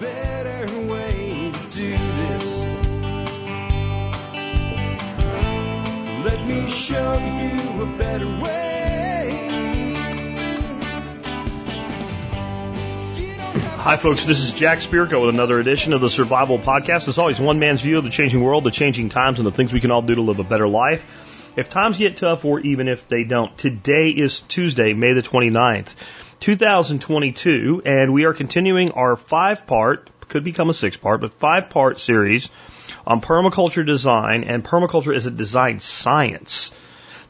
better way to do this. Let me show you a better way. Hi, folks. This is Jack Spirko with another edition of the Survival Podcast. As always, one man's view of the changing world, the changing times, and the things we can all do to live a better life. If times get tough, or even if they don't, today is Tuesday, May the 29th, 2022, and we are continuing our five part, could become a six part, but five part series on permaculture design, and permaculture is a design science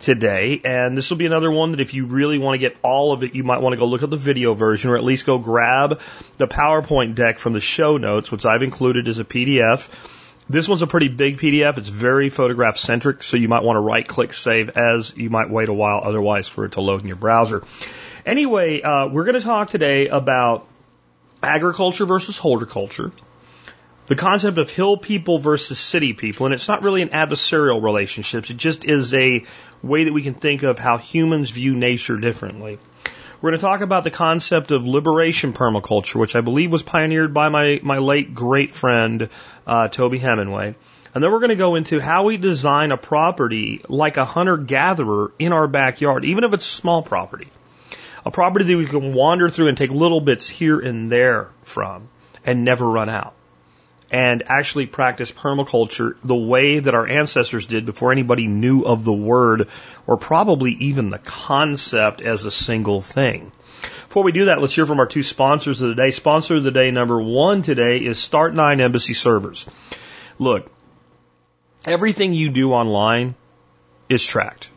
today. And this will be another one that if you really want to get all of it, you might want to go look at the video version or at least go grab the PowerPoint deck from the show notes, which I've included as a PDF. This one's a pretty big PDF. It's very photograph centric, so you might want to right click save as. You might wait a while otherwise for it to load in your browser. Anyway, uh, we're going to talk today about agriculture versus horticulture the concept of hill people versus city people, and it's not really an adversarial relationship. It just is a way that we can think of how humans view nature differently. We're going to talk about the concept of liberation permaculture, which I believe was pioneered by my, my late great friend, uh, Toby Hemenway. And then we're going to go into how we design a property like a hunter gatherer in our backyard, even if it's small property. A property that we can wander through and take little bits here and there from and never run out and actually practice permaculture the way that our ancestors did before anybody knew of the word or probably even the concept as a single thing. Before we do that, let's hear from our two sponsors of the day. Sponsor of the day number one today is Start9 Embassy Servers. Look, everything you do online is tracked.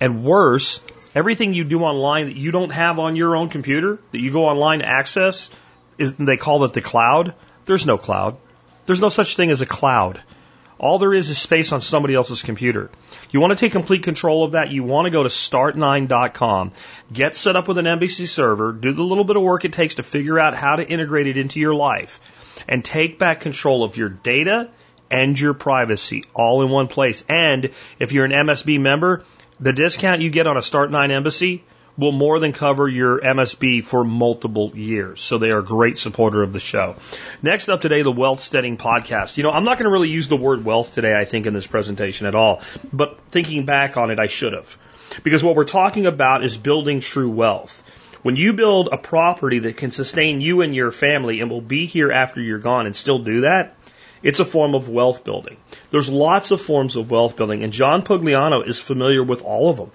And worse, everything you do online that you don't have on your own computer, that you go online to access, is they call it the cloud. There's no cloud. There's no such thing as a cloud. All there is is space on somebody else's computer. You want to take complete control of that, you want to go to start9.com, get set up with an Embassy server, do the little bit of work it takes to figure out how to integrate it into your life, and take back control of your data and your privacy all in one place. And if you're an MSB member, the discount you get on a Start9 Embassy will more than cover your MSB for multiple years. So they are a great supporter of the show. Next up today, the Wealth Steading Podcast. You know, I'm not going to really use the word wealth today, I think, in this presentation at all. But thinking back on it, I should have. Because what we're talking about is building true wealth. When you build a property that can sustain you and your family and will be here after you're gone and still do that, it's a form of wealth building. There's lots of forms of wealth building, and John Pugliano is familiar with all of them.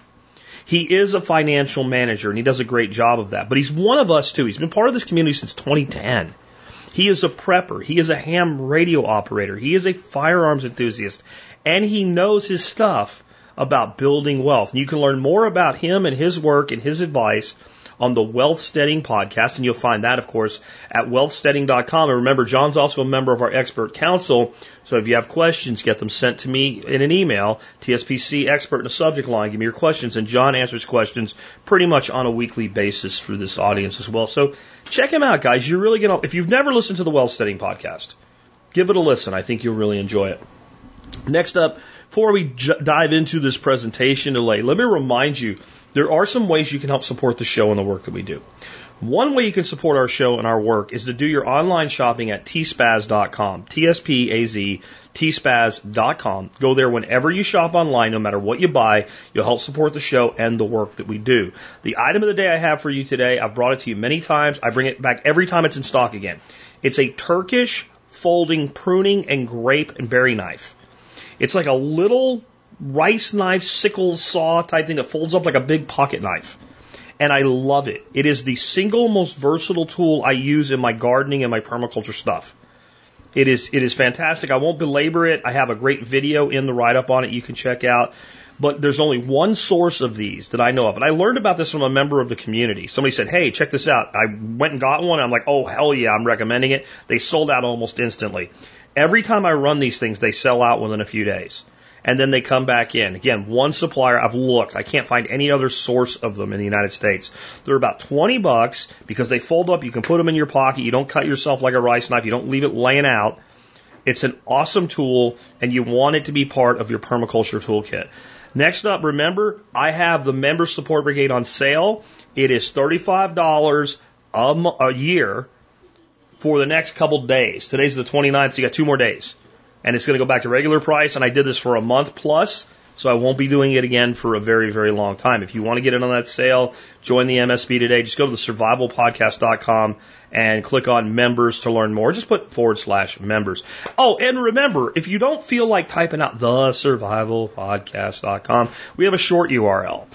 He is a financial manager and he does a great job of that. But he's one of us too. He's been part of this community since 2010. He is a prepper. He is a ham radio operator. He is a firearms enthusiast. And he knows his stuff about building wealth. And you can learn more about him and his work and his advice on the Wealth Steading podcast. And you'll find that, of course, at wealthsteading.com. And remember, John's also a member of our expert council. So if you have questions, get them sent to me in an email, TSPC expert in the subject line. Give me your questions. And John answers questions pretty much on a weekly basis for this audience as well. So check him out, guys. You're really going to, if you've never listened to the Wealth Steading podcast, give it a listen. I think you'll really enjoy it. Next up, before we j- dive into this presentation today, let me remind you there are some ways you can help support the show and the work that we do. One way you can support our show and our work is to do your online shopping at tspaz.com. T-S-P-A-Z, tspaz.com. Go there whenever you shop online, no matter what you buy. You'll help support the show and the work that we do. The item of the day I have for you today, I've brought it to you many times. I bring it back every time it's in stock again. It's a Turkish folding pruning and grape and berry knife. It's like a little rice knife, sickle saw type thing that folds up like a big pocket knife. And I love it. It is the single most versatile tool I use in my gardening and my permaculture stuff. It is it is fantastic. I won't belabor it. I have a great video in the write up on it you can check out. But there's only one source of these that I know of. And I learned about this from a member of the community. Somebody said, Hey, check this out. I went and got one. I'm like, Oh, hell yeah, I'm recommending it. They sold out almost instantly. Every time I run these things, they sell out within a few days. And then they come back in. Again, one supplier, I've looked. I can't find any other source of them in the United States. They're about 20 bucks because they fold up. You can put them in your pocket. You don't cut yourself like a rice knife. You don't leave it laying out. It's an awesome tool and you want it to be part of your permaculture toolkit. Next up, remember, I have the member support brigade on sale. It is $35 a, a year for the next couple days. Today's the 29th, so you got two more days. And it's going to go back to regular price. And I did this for a month plus, so I won't be doing it again for a very, very long time. If you want to get in on that sale, join the MSB today. Just go to the survivalpodcast.com and click on members to learn more. Just put forward slash members. Oh, and remember, if you don't feel like typing out the survivalpodcast.com, we have a short URL.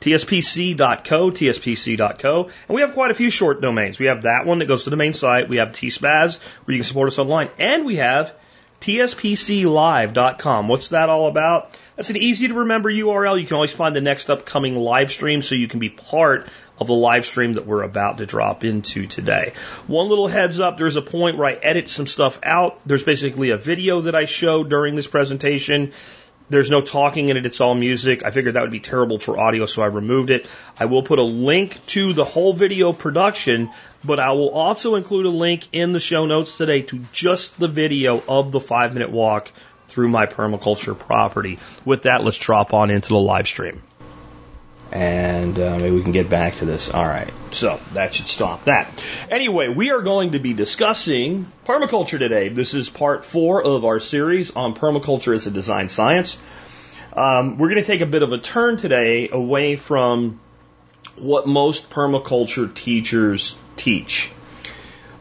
TSPC.co, TSPC.co, and we have quite a few short domains. We have that one that goes to the main site. We have TSPAZ, where you can support us online, and we have TSPClive.com. What's that all about? That's an easy to remember URL. You can always find the next upcoming live stream so you can be part of the live stream that we're about to drop into today. One little heads up, there's a point where I edit some stuff out. There's basically a video that I show during this presentation. There's no talking in it, it's all music. I figured that would be terrible for audio, so I removed it. I will put a link to the whole video production, but I will also include a link in the show notes today to just the video of the five minute walk through my permaculture property. With that, let's drop on into the live stream. And uh, maybe we can get back to this. All right. So that should stop that. Anyway, we are going to be discussing permaculture today. This is part four of our series on permaculture as a design science. Um, we're going to take a bit of a turn today away from what most permaculture teachers teach.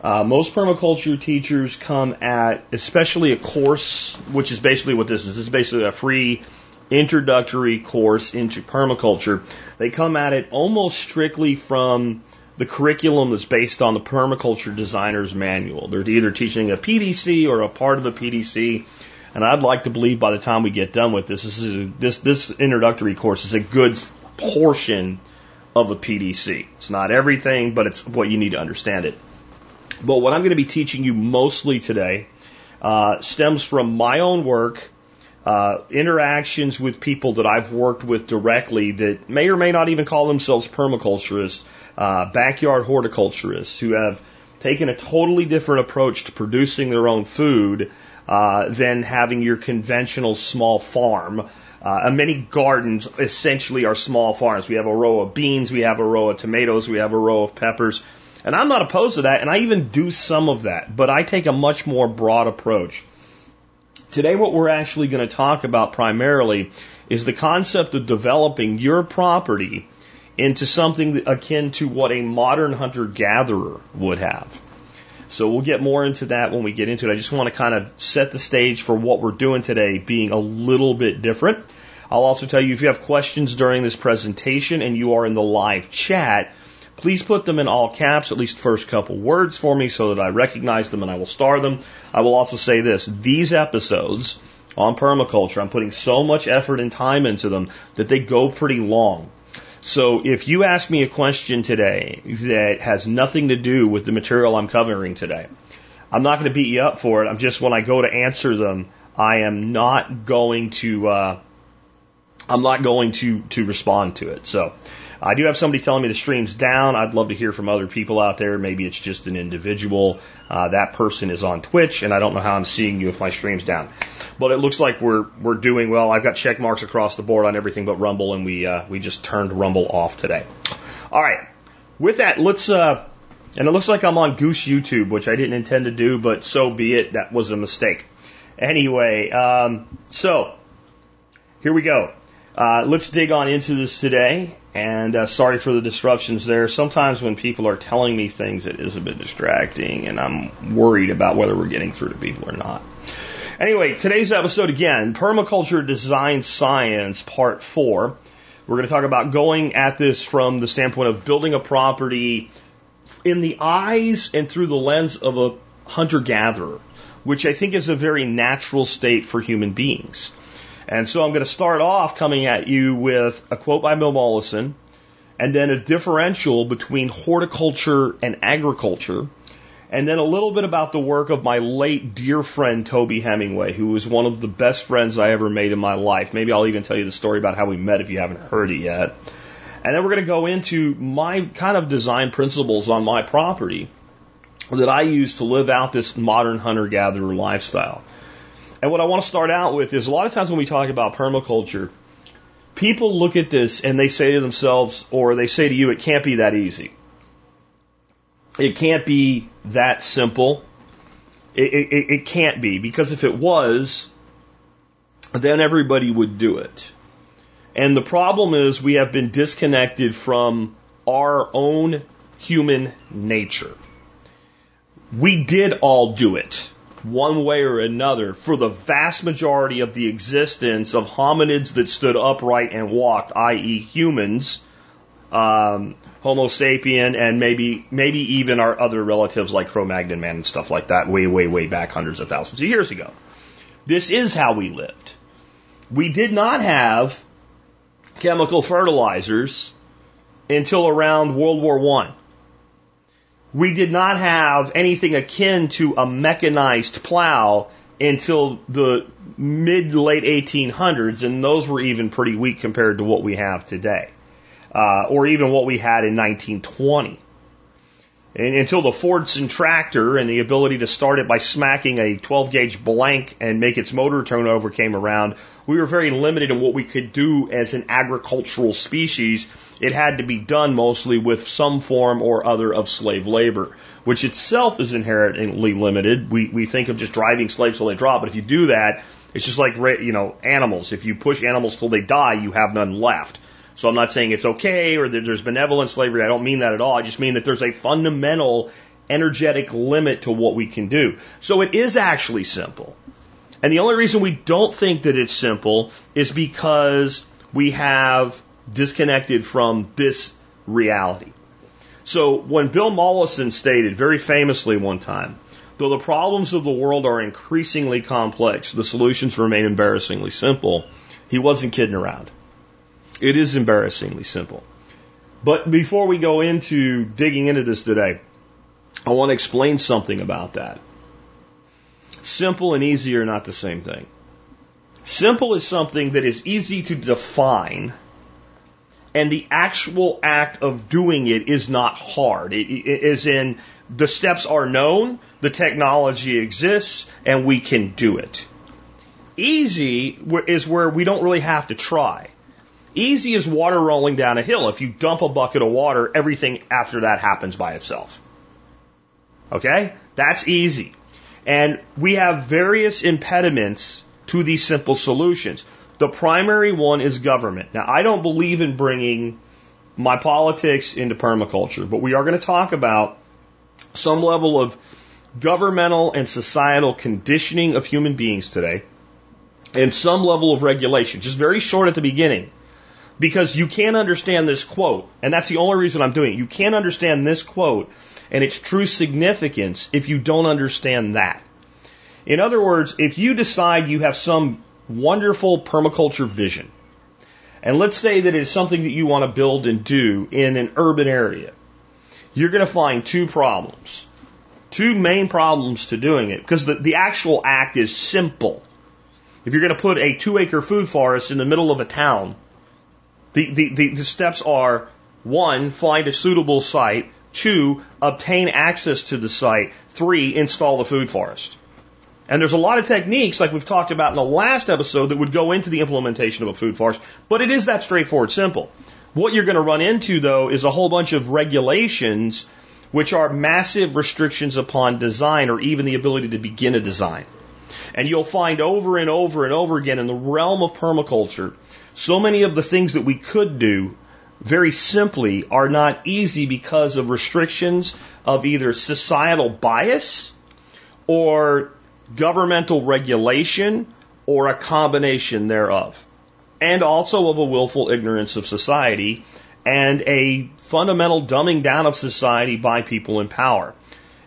Uh, most permaculture teachers come at, especially a course, which is basically what this is. This is basically a free introductory course into permaculture. They come at it almost strictly from the curriculum that's based on the permaculture designer's manual. They're either teaching a PDC or a part of a PDC. And I'd like to believe by the time we get done with this, this is a, this this introductory course is a good portion of a PDC. It's not everything, but it's what you need to understand it. But what I'm going to be teaching you mostly today uh, stems from my own work uh, interactions with people that I've worked with directly that may or may not even call themselves permaculturists, uh, backyard horticulturists who have taken a totally different approach to producing their own food uh, than having your conventional small farm. Uh, many gardens essentially are small farms. We have a row of beans, we have a row of tomatoes, we have a row of peppers. And I'm not opposed to that, and I even do some of that, but I take a much more broad approach. Today, what we're actually going to talk about primarily is the concept of developing your property into something akin to what a modern hunter gatherer would have. So we'll get more into that when we get into it. I just want to kind of set the stage for what we're doing today being a little bit different. I'll also tell you if you have questions during this presentation and you are in the live chat, Please put them in all caps, at least first couple words for me so that I recognize them and I will star them. I will also say this, these episodes on permaculture, I'm putting so much effort and time into them that they go pretty long. So if you ask me a question today that has nothing to do with the material I'm covering today, I'm not going to beat you up for it. I'm just when I go to answer them, I am not going to uh, I'm not going to to respond to it. So I do have somebody telling me the stream's down. I'd love to hear from other people out there. Maybe it's just an individual. Uh, that person is on Twitch, and I don't know how I'm seeing you if my stream's down. But it looks like we're we're doing well. I've got check marks across the board on everything but Rumble, and we uh, we just turned Rumble off today. All right. With that, let's. Uh, and it looks like I'm on Goose YouTube, which I didn't intend to do, but so be it. That was a mistake. Anyway, um, so here we go. Uh, let's dig on into this today. And uh, sorry for the disruptions there. Sometimes when people are telling me things, it is a bit distracting, and I'm worried about whether we're getting through to people or not. Anyway, today's episode again, Permaculture Design Science, Part 4. We're going to talk about going at this from the standpoint of building a property in the eyes and through the lens of a hunter gatherer, which I think is a very natural state for human beings. And so I'm going to start off coming at you with a quote by Bill Mollison, and then a differential between horticulture and agriculture, and then a little bit about the work of my late dear friend Toby Hemenway, who was one of the best friends I ever made in my life. Maybe I'll even tell you the story about how we met if you haven't heard it yet. And then we're going to go into my kind of design principles on my property that I use to live out this modern hunter gatherer lifestyle. And what I want to start out with is a lot of times when we talk about permaculture, people look at this and they say to themselves, or they say to you, it can't be that easy. It can't be that simple. It, it, it can't be because if it was, then everybody would do it. And the problem is we have been disconnected from our own human nature. We did all do it one way or another for the vast majority of the existence of hominids that stood upright and walked, i.e., humans, um, Homo sapien, and maybe maybe even our other relatives like Cro-Magnon man and stuff like that, way way way back hundreds of thousands of years ago. This is how we lived. We did not have chemical fertilizers until around World War One we did not have anything akin to a mechanized plow until the mid late 1800s, and those were even pretty weak compared to what we have today, uh, or even what we had in 1920. Until the Fordson tractor and the ability to start it by smacking a 12 gauge blank and make its motor turn over came around, we were very limited in what we could do as an agricultural species. It had to be done mostly with some form or other of slave labor, which itself is inherently limited. We, we think of just driving slaves till they drop, but if you do that, it's just like, you know, animals. If you push animals till they die, you have none left. So I'm not saying it's okay or that there's benevolent slavery. I don't mean that at all. I just mean that there's a fundamental energetic limit to what we can do. So it is actually simple. And the only reason we don't think that it's simple is because we have disconnected from this reality. So when Bill Mollison stated very famously one time, though the problems of the world are increasingly complex, the solutions remain embarrassingly simple, he wasn't kidding around. It is embarrassingly simple. But before we go into digging into this today, I want to explain something about that. Simple and easy are not the same thing. Simple is something that is easy to define, and the actual act of doing it is not hard. It, it is in the steps are known, the technology exists, and we can do it. Easy is where we don't really have to try. Easy as water rolling down a hill. If you dump a bucket of water, everything after that happens by itself. Okay? That's easy. And we have various impediments to these simple solutions. The primary one is government. Now, I don't believe in bringing my politics into permaculture, but we are going to talk about some level of governmental and societal conditioning of human beings today and some level of regulation, just very short at the beginning because you can't understand this quote, and that's the only reason I'm doing it. You can't understand this quote and its true significance if you don't understand that. In other words, if you decide you have some wonderful permaculture vision, and let's say that it's something that you want to build and do in an urban area, you're going to find two problems. Two main problems to doing it, because the, the actual act is simple. If you're going to put a two acre food forest in the middle of a town, the, the, the, the steps are one, find a suitable site, two, obtain access to the site, three, install the food forest. And there's a lot of techniques, like we've talked about in the last episode, that would go into the implementation of a food forest, but it is that straightforward simple. What you're going to run into, though, is a whole bunch of regulations which are massive restrictions upon design or even the ability to begin a design. And you'll find over and over and over again in the realm of permaculture so many of the things that we could do very simply are not easy because of restrictions of either societal bias or governmental regulation or a combination thereof. And also of a willful ignorance of society and a fundamental dumbing down of society by people in power.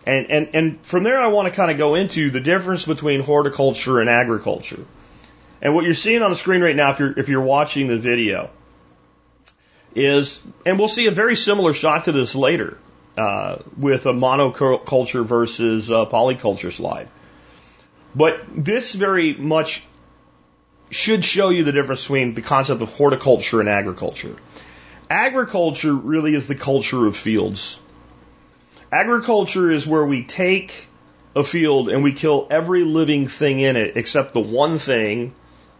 And, and, and from there, I want to kind of go into the difference between horticulture and agriculture. And what you're seeing on the screen right now, if you're, if you're watching the video, is, and we'll see a very similar shot to this later, uh, with a monoculture versus a polyculture slide. But this very much should show you the difference between the concept of horticulture and agriculture. Agriculture really is the culture of fields. Agriculture is where we take a field and we kill every living thing in it except the one thing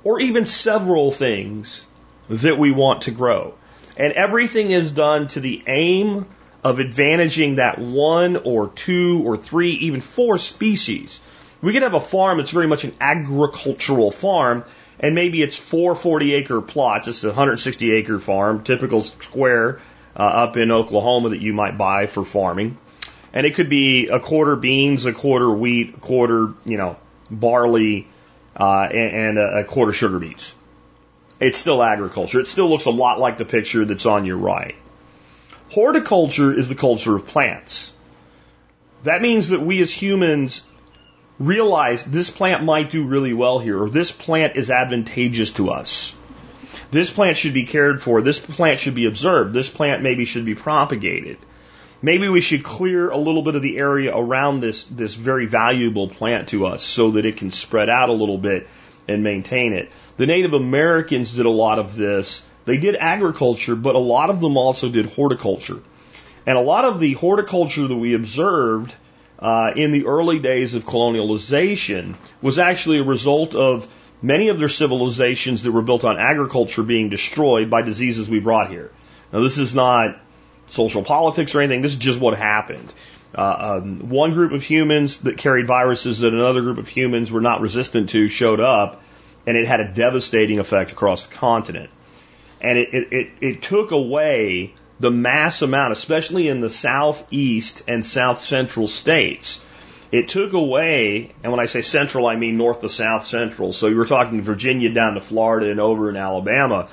or even several things that we want to grow. And everything is done to the aim of advantaging that one or two or three, even four species. We could have a farm that's very much an agricultural farm, and maybe it's four 40 acre plots. It's a 160 acre farm, typical square uh, up in Oklahoma that you might buy for farming. And it could be a quarter beans, a quarter wheat, a quarter, you know, barley, uh, and, and a quarter sugar beets. It's still agriculture. It still looks a lot like the picture that's on your right. Horticulture is the culture of plants. That means that we as humans realize this plant might do really well here, or this plant is advantageous to us. This plant should be cared for. This plant should be observed. This plant maybe should be propagated. Maybe we should clear a little bit of the area around this, this very valuable plant to us so that it can spread out a little bit and maintain it. The Native Americans did a lot of this they did agriculture, but a lot of them also did horticulture. And a lot of the horticulture that we observed uh, in the early days of colonialization was actually a result of many of their civilizations that were built on agriculture being destroyed by diseases we brought here. Now, this is not social politics or anything. This is just what happened. Uh, um, one group of humans that carried viruses that another group of humans were not resistant to showed up, and it had a devastating effect across the continent and it, it, it, it took away the mass amount, especially in the southeast and south central states. It took away, and when I say central, I mean north to south central. So you were talking Virginia down to Florida and over in Alabama.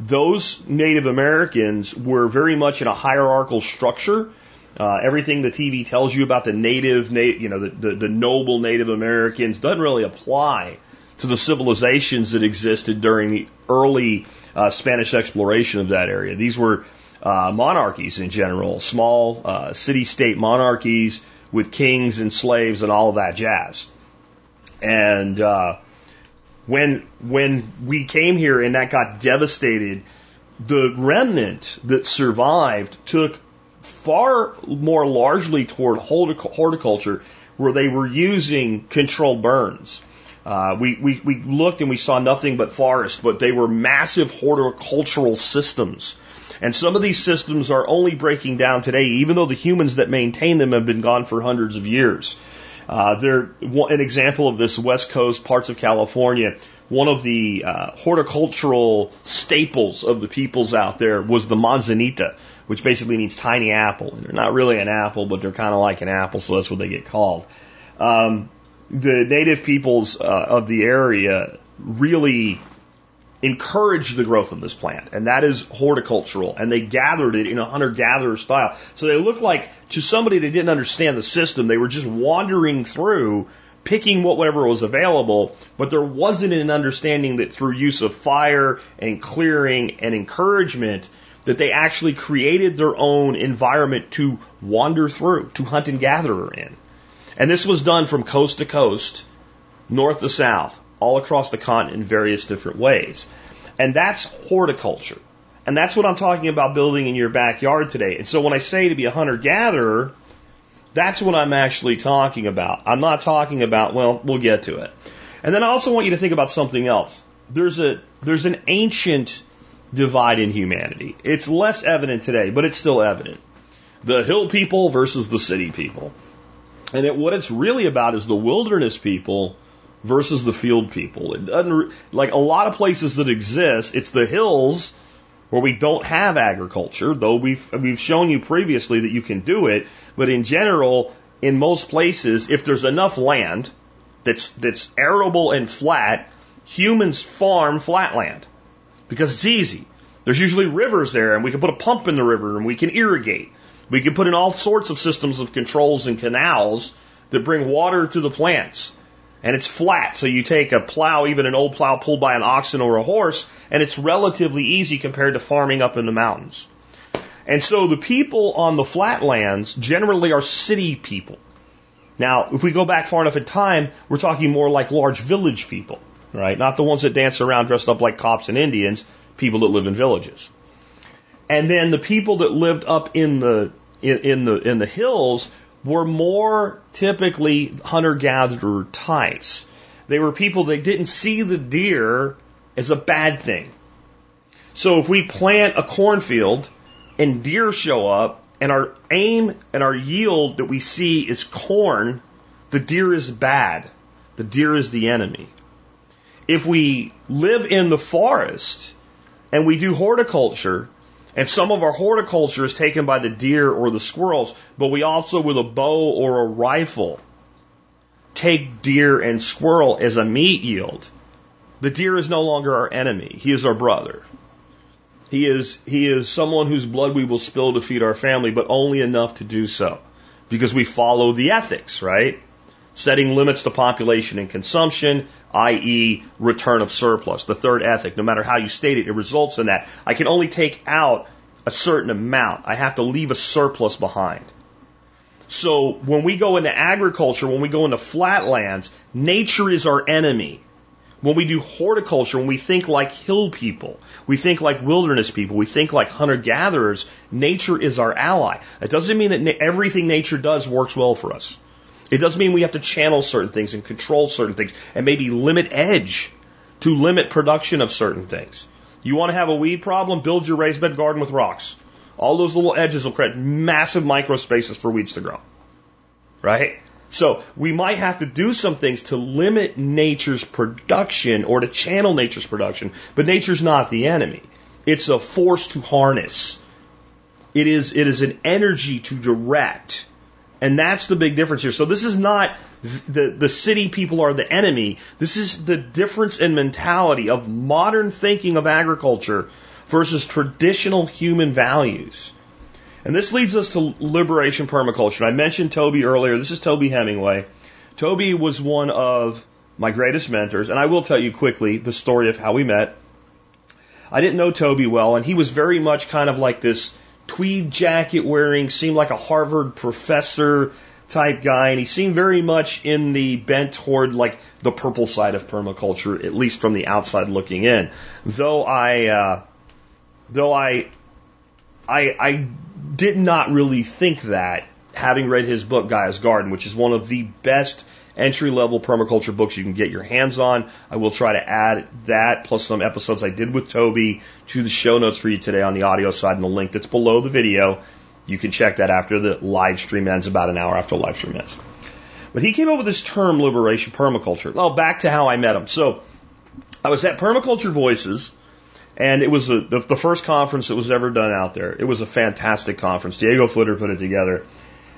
Those Native Americans were very much in a hierarchical structure. Uh, everything the TV tells you about the native, you know, the, the, the noble Native Americans doesn't really apply to the civilizations that existed during the early uh, Spanish exploration of that area. These were uh, monarchies in general, small uh, city state monarchies with kings and slaves and all of that jazz. And uh, when when we came here and that got devastated, the remnant that survived took far more largely toward horticulture, where they were using controlled burns uh, we, we, we looked and we saw nothing but forest, but they were massive horticultural systems. And some of these systems are only breaking down today, even though the humans that maintain them have been gone for hundreds of years. Uh, they're an example of this West Coast parts of California. One of the uh, horticultural staples of the peoples out there was the manzanita, which basically means tiny apple. And they're not really an apple, but they're kind of like an apple, so that's what they get called. Um, the native peoples uh, of the area really encouraged the growth of this plant, and that is horticultural. And they gathered it in a hunter gatherer style. So they looked like to somebody that didn't understand the system, they were just wandering through, picking whatever was available, but there wasn't an understanding that through use of fire and clearing and encouragement, that they actually created their own environment to wander through, to hunt and gather in. And this was done from coast to coast, north to south, all across the continent in various different ways. And that's horticulture. And that's what I'm talking about building in your backyard today. And so when I say to be a hunter gatherer, that's what I'm actually talking about. I'm not talking about, well, we'll get to it. And then I also want you to think about something else. There's a, there's an ancient divide in humanity. It's less evident today, but it's still evident. The hill people versus the city people. And it, what it's really about is the wilderness people versus the field people. It doesn't like a lot of places that exist. It's the hills where we don't have agriculture, though we've we've shown you previously that you can do it. But in general, in most places, if there's enough land that's that's arable and flat, humans farm flat land because it's easy. There's usually rivers there, and we can put a pump in the river and we can irrigate. We can put in all sorts of systems of controls and canals that bring water to the plants. And it's flat, so you take a plow, even an old plow pulled by an oxen or a horse, and it's relatively easy compared to farming up in the mountains. And so the people on the flatlands generally are city people. Now, if we go back far enough in time, we're talking more like large village people, right? Not the ones that dance around dressed up like cops and Indians, people that live in villages. And then the people that lived up in the in, in the in the hills were more typically hunter gatherer types. They were people that didn't see the deer as a bad thing. So if we plant a cornfield and deer show up, and our aim and our yield that we see is corn, the deer is bad. The deer is the enemy. If we live in the forest and we do horticulture, and some of our horticulture is taken by the deer or the squirrels, but we also, with a bow or a rifle, take deer and squirrel as a meat yield. The deer is no longer our enemy. He is our brother. He is, he is someone whose blood we will spill to feed our family, but only enough to do so. Because we follow the ethics, right? Setting limits to population and consumption, i.e. return of surplus. The third ethic, no matter how you state it, it results in that. I can only take out a certain amount. I have to leave a surplus behind. So when we go into agriculture, when we go into flatlands, nature is our enemy. When we do horticulture, when we think like hill people, we think like wilderness people, we think like hunter gatherers, nature is our ally. It doesn't mean that na- everything nature does works well for us. It doesn't mean we have to channel certain things and control certain things and maybe limit edge to limit production of certain things. You want to have a weed problem? Build your raised bed garden with rocks. All those little edges will create massive micro spaces for weeds to grow. Right? So we might have to do some things to limit nature's production or to channel nature's production, but nature's not the enemy. It's a force to harness. It is, it is an energy to direct. And that's the big difference here. So this is not the, the city people are the enemy. This is the difference in mentality of modern thinking of agriculture versus traditional human values. And this leads us to liberation permaculture. I mentioned Toby earlier. This is Toby Hemenway. Toby was one of my greatest mentors, and I will tell you quickly the story of how we met. I didn't know Toby well, and he was very much kind of like this tweed jacket wearing, seemed like a Harvard professor type guy, and he seemed very much in the bent toward like the purple side of permaculture, at least from the outside looking in. Though I, uh, though I, I, I did not really think that having read his book Gaia's Garden, which is one of the best entry level permaculture books you can get your hands on. I will try to add that plus some episodes I did with Toby to the show notes for you today on the audio side and the link that's below the video. You can check that after the live stream ends, about an hour after the live stream ends. But he came up with this term, liberation permaculture. Well, back to how I met him. So I was at Permaculture Voices, and it was a, the, the first conference that was ever done out there. It was a fantastic conference. Diego Footer put it together.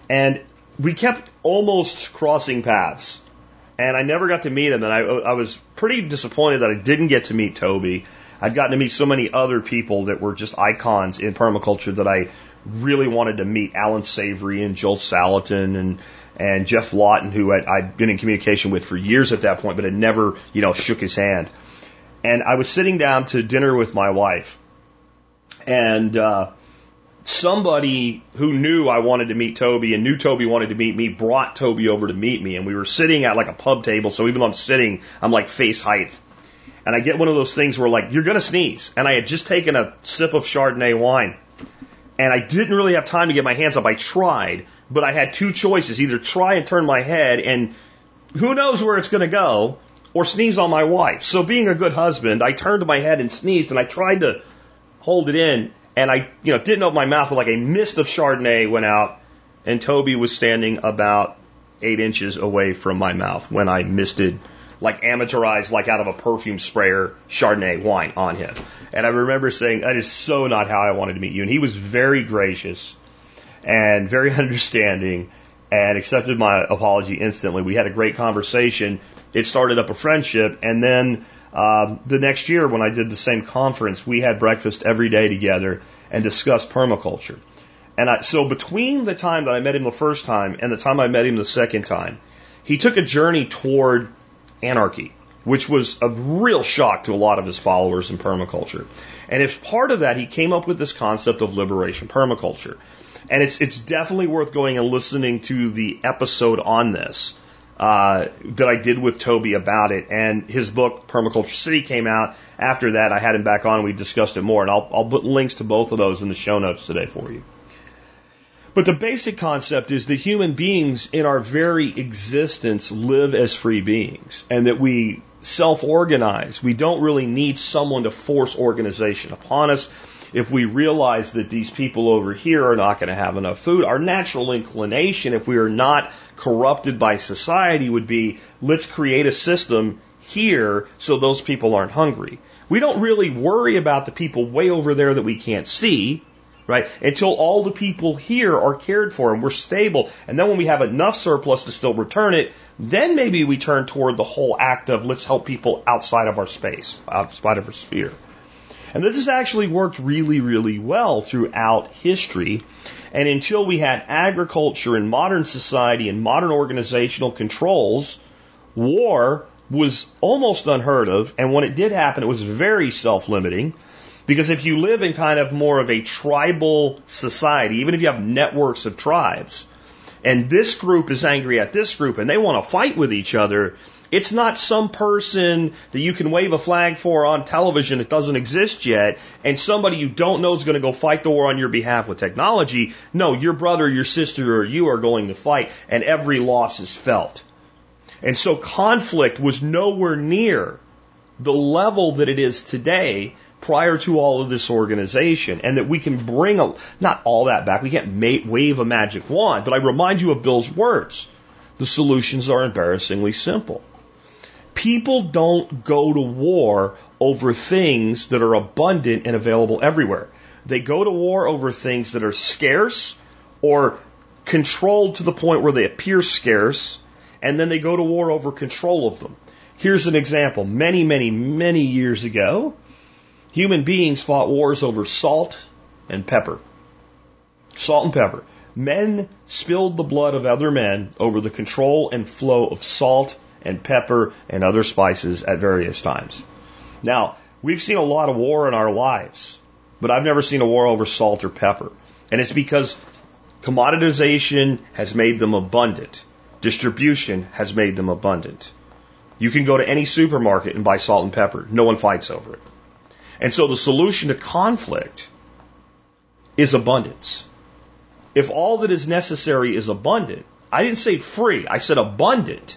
And we kept almost crossing paths. And I never got to meet him. And I, I was pretty disappointed that I didn't get to meet Toby. I'd gotten to meet so many other people that were just icons in permaculture that I really wanted to meet. Allan Savory and Joel Salatin and, and Geoff Lawton, who I'd, I'd been in communication with for years at that point, but had never, you know, shook his hand. And I was sitting down to dinner with my wife. And, uh, somebody who knew I wanted to meet Toby and knew Toby wanted to meet me brought Toby over to meet me. And we were sitting at like a pub table. So even though I'm sitting, I'm like face height. And I get one of those things where like, you're going to sneeze. And I had just taken a sip of Chardonnay wine. And I didn't really have time to get my hands up. I tried, but I had two choices either try and turn my head and who knows where it's going to go or sneeze on my wife. So being a good husband, I turned my head and sneezed and I tried to hold it in and I, you know, didn't open my mouth, but like a mist of Chardonnay went out, and Toby was standing about eight inches away from my mouth when I misted, like amateurized, like out of a perfume sprayer, Chardonnay wine on him. And I remember saying, that is so not how I wanted to meet you. And he was very gracious and very understanding and accepted my apology instantly. We had a great conversation. It started up a friendship, and then um, the next year, when I did the same conference, we had breakfast every day together and discussed permaculture. And I, so between the time that I met him the first time and the time I met him the second time, he took a journey toward anarchy, which was a real shock to a lot of his followers in permaculture. And as part of that, he came up with this concept of liberation permaculture. And it's, it's definitely worth going and listening to the episode on this uh, that I did with Toby about it. And his book, Permaculture City, came out. After that, I had him back on and we discussed it more. And I'll, I'll put links to both of those in the show notes today for you. But the basic concept is that human beings in our very existence live as free beings and that we self organize. We don't really need someone to force organization upon us. If we realize that these people over here are not going to have enough food, our natural inclination, if we are not corrupted by society, would be let's create a system here so those people aren't hungry. We don't really worry about the people way over there that we can't see, right? Until all the people here are cared for and we're stable. And then when we have enough surplus to still return it, then maybe we turn toward the whole act of let's help people outside of our space, outside of our sphere. And this has actually worked really, really well throughout history. And until we had agriculture and modern society and modern organizational controls, war was almost unheard of. And when it did happen, it was very self limiting. Because if you live in kind of more of a tribal society, even if you have networks of tribes, and this group is angry at this group and they want to fight with each other, it's not some person that you can wave a flag for on television that doesn't exist yet, and somebody you don't know is going to go fight the war on your behalf with technology. No, your brother, your sister, or you are going to fight, and every loss is felt. And so conflict was nowhere near the level that it is today prior to all of this organization and that we can bring a, not all that back. We can't ma- wave a magic wand, but I remind you of Bill's words. The solutions are embarrassingly simple. People don't go to war over things that are abundant and available everywhere. They go to war over things that are scarce or controlled to the point where they appear scarce, and then they go to war over control of them. Here's an example. Many, many, many years ago, human beings fought wars over salt and pepper. Salt and pepper. Men spilled the blood of other men over the control and flow of salt and pepper and other spices at various times. Now, we've seen a lot of war in our lives, but I've never seen a war over salt or pepper. And it's because commoditization has made them abundant. Distribution has made them abundant. You can go to any supermarket and buy salt and pepper. No one fights over it. And so the solution to conflict is abundance. If all that is necessary is abundant, I didn't say free, I said abundant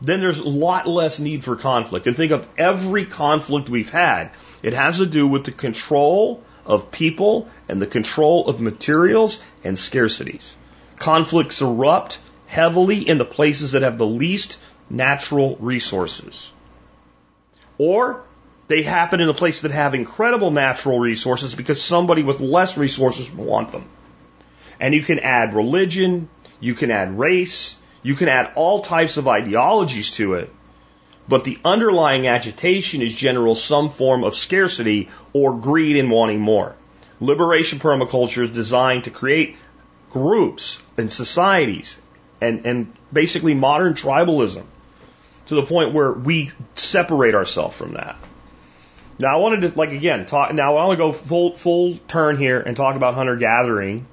then there's a lot less need for conflict. And think of every conflict we've had. It has to do with the control of people and the control of materials and scarcities. Conflicts erupt heavily in the places that have the least natural resources. Or they happen in the places that have incredible natural resources because somebody with less resources want them. And you can add religion, you can add race, you can add all types of ideologies to it, but the underlying agitation is general some form of scarcity or greed in wanting more. Liberation permaculture is designed to create groups and societies and, and basically modern tribalism to the point where we separate ourselves from that. Now I wanted to like again talk. Now I want to go full full turn here and talk about hunter gathering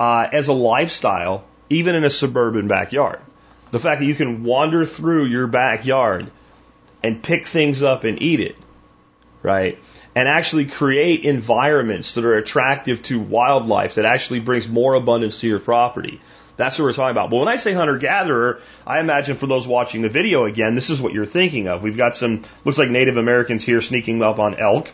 uh, as a lifestyle even in a suburban backyard. The fact that you can wander through your backyard and pick things up and eat it, right? And actually create environments that are attractive to wildlife that actually brings more abundance to your property. That's what we're talking about. But when I say hunter gatherer, I imagine for those watching the video again, this is what you're thinking of. We've got some, looks like Native Americans here sneaking up on elk.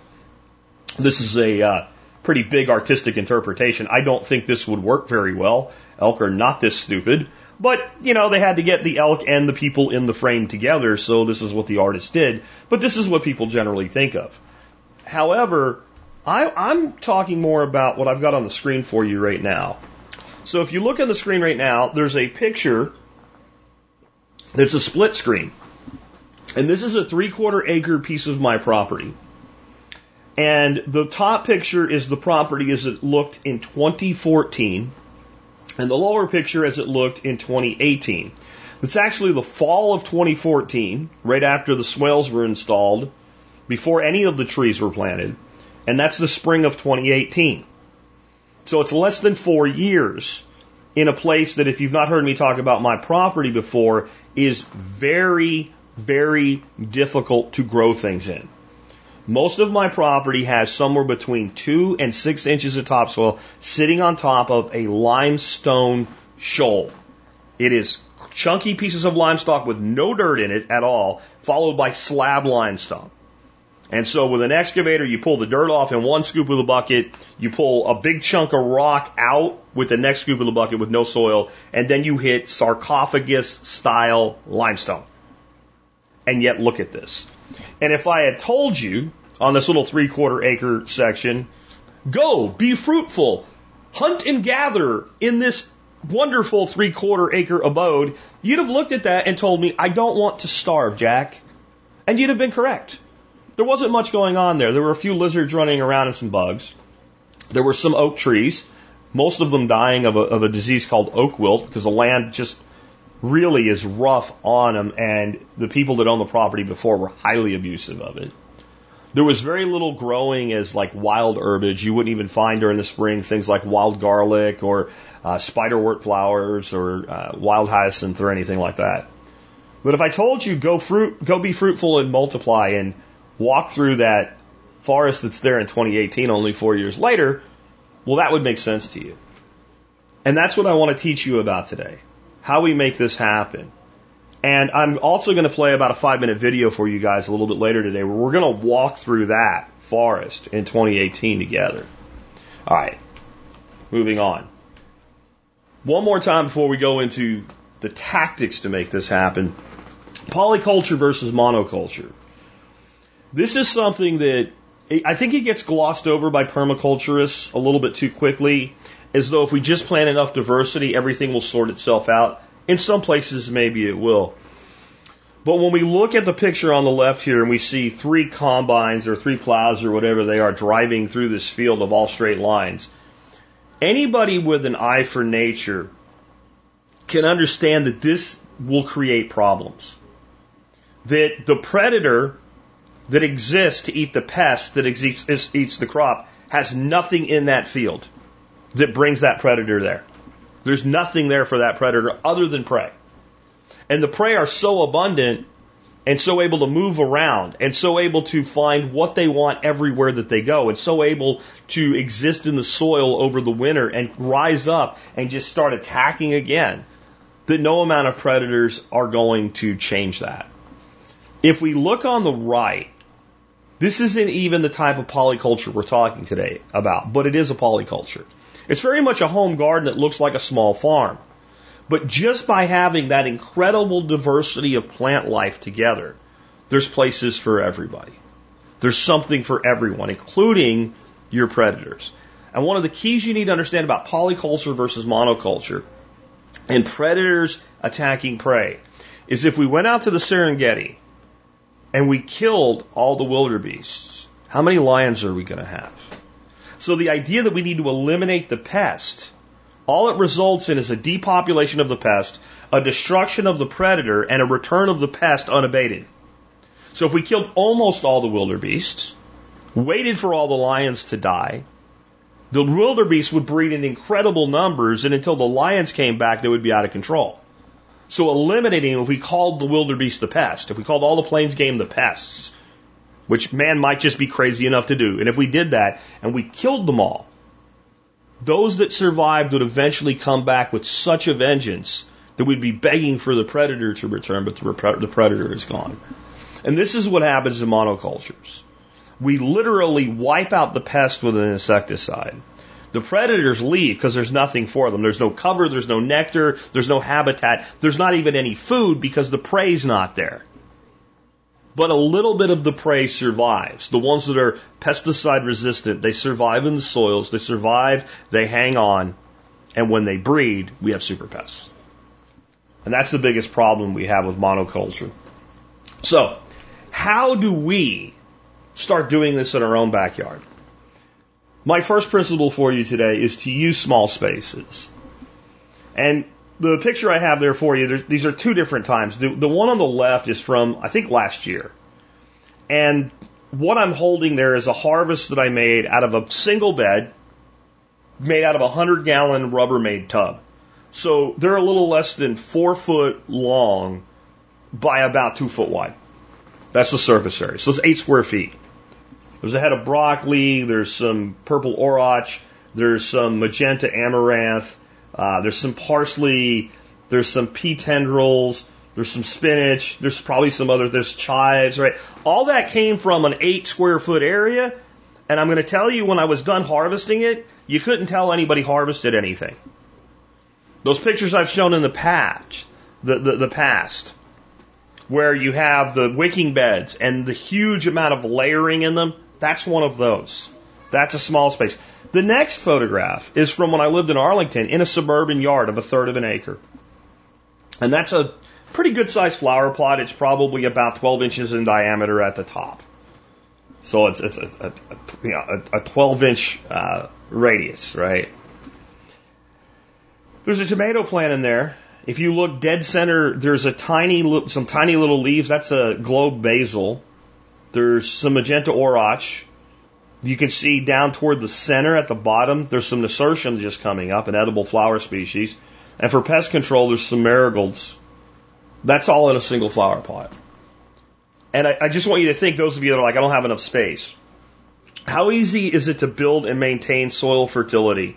This is a uh, pretty big artistic interpretation. I don't think this would work very well. Elk are not this stupid. But, you know, they had to get the elk and the people in the frame together, so this is what the artist did. But this is what people generally think of. However, I, I'm talking more about what I've got on the screen for you right now. So if you look on the screen right now, there's a picture that's a split screen. And this is a three quarter acre piece of my property. And the top picture is the property as it looked in 2014, and the lower picture as it looked in 2018. It's actually the fall of 2014, right after the swales were installed, before any of the trees were planted, and that's the spring of 2018. So it's less than four years in a place that, if you've not heard me talk about my property before, is very, very difficult to grow things in. Most of my property has somewhere between two and six inches of topsoil sitting on top of a limestone shoal. It is chunky pieces of limestone with no dirt in it at all, followed by slab limestone. And so with an excavator, you pull the dirt off in one scoop of the bucket, you pull a big chunk of rock out with the next scoop of the bucket with no soil, and then you hit sarcophagus style limestone. And yet look at this. And if I had told you on this little three quarter acre section, go, be fruitful, hunt and gather in this wonderful three quarter acre abode, you'd have looked at that and told me, I don't want to starve, Jack. And you'd have been correct. There wasn't much going on there. There were a few lizards running around and some bugs. There were some oak trees, most of them dying of a, of a disease called oak wilt because the land just really is rough on them, and the people that owned the property before were highly abusive of it. There was very little growing as like wild herbage. You wouldn't even find during the spring things like wild garlic or uh, spiderwort flowers or uh, wild hyacinth or anything like that. But if I told you go fruit, go be fruitful and multiply and walk through that forest that's there in 2018, only four years later, well, that would make sense to you. And that's what I want to teach you about today. How we make this happen. And I'm also going to play about a five minute video for you guys a little bit later today where we're going to walk through that forest in 2018 together. All right. Moving on. One more time before we go into the tactics to make this happen. Polyculture versus monoculture. This is something that I think it gets glossed over by permaculturists a little bit too quickly, as though if we just plant enough diversity, everything will sort itself out. In some places, maybe it will. But when we look at the picture on the left here and we see three combines or three plows or whatever they are driving through this field of all straight lines, anybody with an eye for nature can understand that this will create problems. That the predator that exists to eat the pest that exists, eats the crop has nothing in that field that brings that predator there. There's nothing there for that predator other than prey. And the prey are so abundant and so able to move around and so able to find what they want everywhere that they go and so able to exist in the soil over the winter and rise up and just start attacking again that no amount of predators are going to change that. If we look on the right, this isn't even the type of polyculture we're talking today about, but it is a polyculture. It's very much a home garden that looks like a small farm. But just by having that incredible diversity of plant life together, there's places for everybody. There's something for everyone, including your predators. And one of the keys you need to understand about polyculture versus monoculture and predators attacking prey is if we went out to the Serengeti and we killed all the wildebeests, how many lions are we going to have? So the idea that we need to eliminate the pest, all it results in is a depopulation of the pest, a destruction of the predator, and a return of the pest unabated. So if we killed almost all the wildebeests, waited for all the lions to die, the wildebeest would breed in incredible numbers, and until the lions came back, they would be out of control. So eliminating, if we called the wildebeest the pest, if we called all the plains game the pests, which man might just be crazy enough to do, and if we did that and we killed them all, those that survived would eventually come back with such a vengeance that we'd be begging for the predator to return, but the predator is gone. And this is what happens in monocultures. We literally wipe out the pest with an insecticide. The predators leave because there's nothing for them. There's no cover, there's no nectar, there's no habitat, there's not even any food because the prey's not there. But a little bit of the prey survives. The ones that are pesticide resistant, they survive in the soils, they survive, they hang on, and when they breed, we have super pests. And that's the biggest problem we have with monoculture. So, how do we start doing this in our own backyard? My first principle for you today is to use small spaces. And the picture I have there for you, these are two different times. The, the one on the left is from, I think, last year. And what I'm holding there is a harvest that I made out of a single bed, made out of a 100 gallon Rubbermaid tub. So they're a little less than four foot long by about two foot wide. That's the surface area. So it's eight square feet. There's a head of broccoli. There's some purple orach. There's some magenta amaranth. Uh, there's some parsley. There's some pea tendrils. There's some spinach. There's probably some other, there's chives, right? All that came from an eight square foot area. And I'm going to tell you when I was done harvesting it, you couldn't tell anybody harvested anything. Those pictures I've shown in the past, the, the, the past, where you have the wicking beds and the huge amount of layering in them, that's one of those. That's a small space. The next photograph is from when I lived in Arlington in a suburban yard of a third of an acre. And that's a pretty good sized flower plot. It's probably about 12 inches in diameter at the top. So it's, it's a, a, a, you know, a 12 inch uh, radius, right? There's a tomato plant in there. If you look dead center, there's a tiny, some tiny little leaves. That's a globe basil. There's some magenta orach. You can see down toward the center at the bottom, there's some nasturtium just coming up, an edible flower species. And for pest control, there's some marigolds. That's all in a single flower pot. And I, I just want you to think, those of you that are like, I don't have enough space. How easy is it to build and maintain soil fertility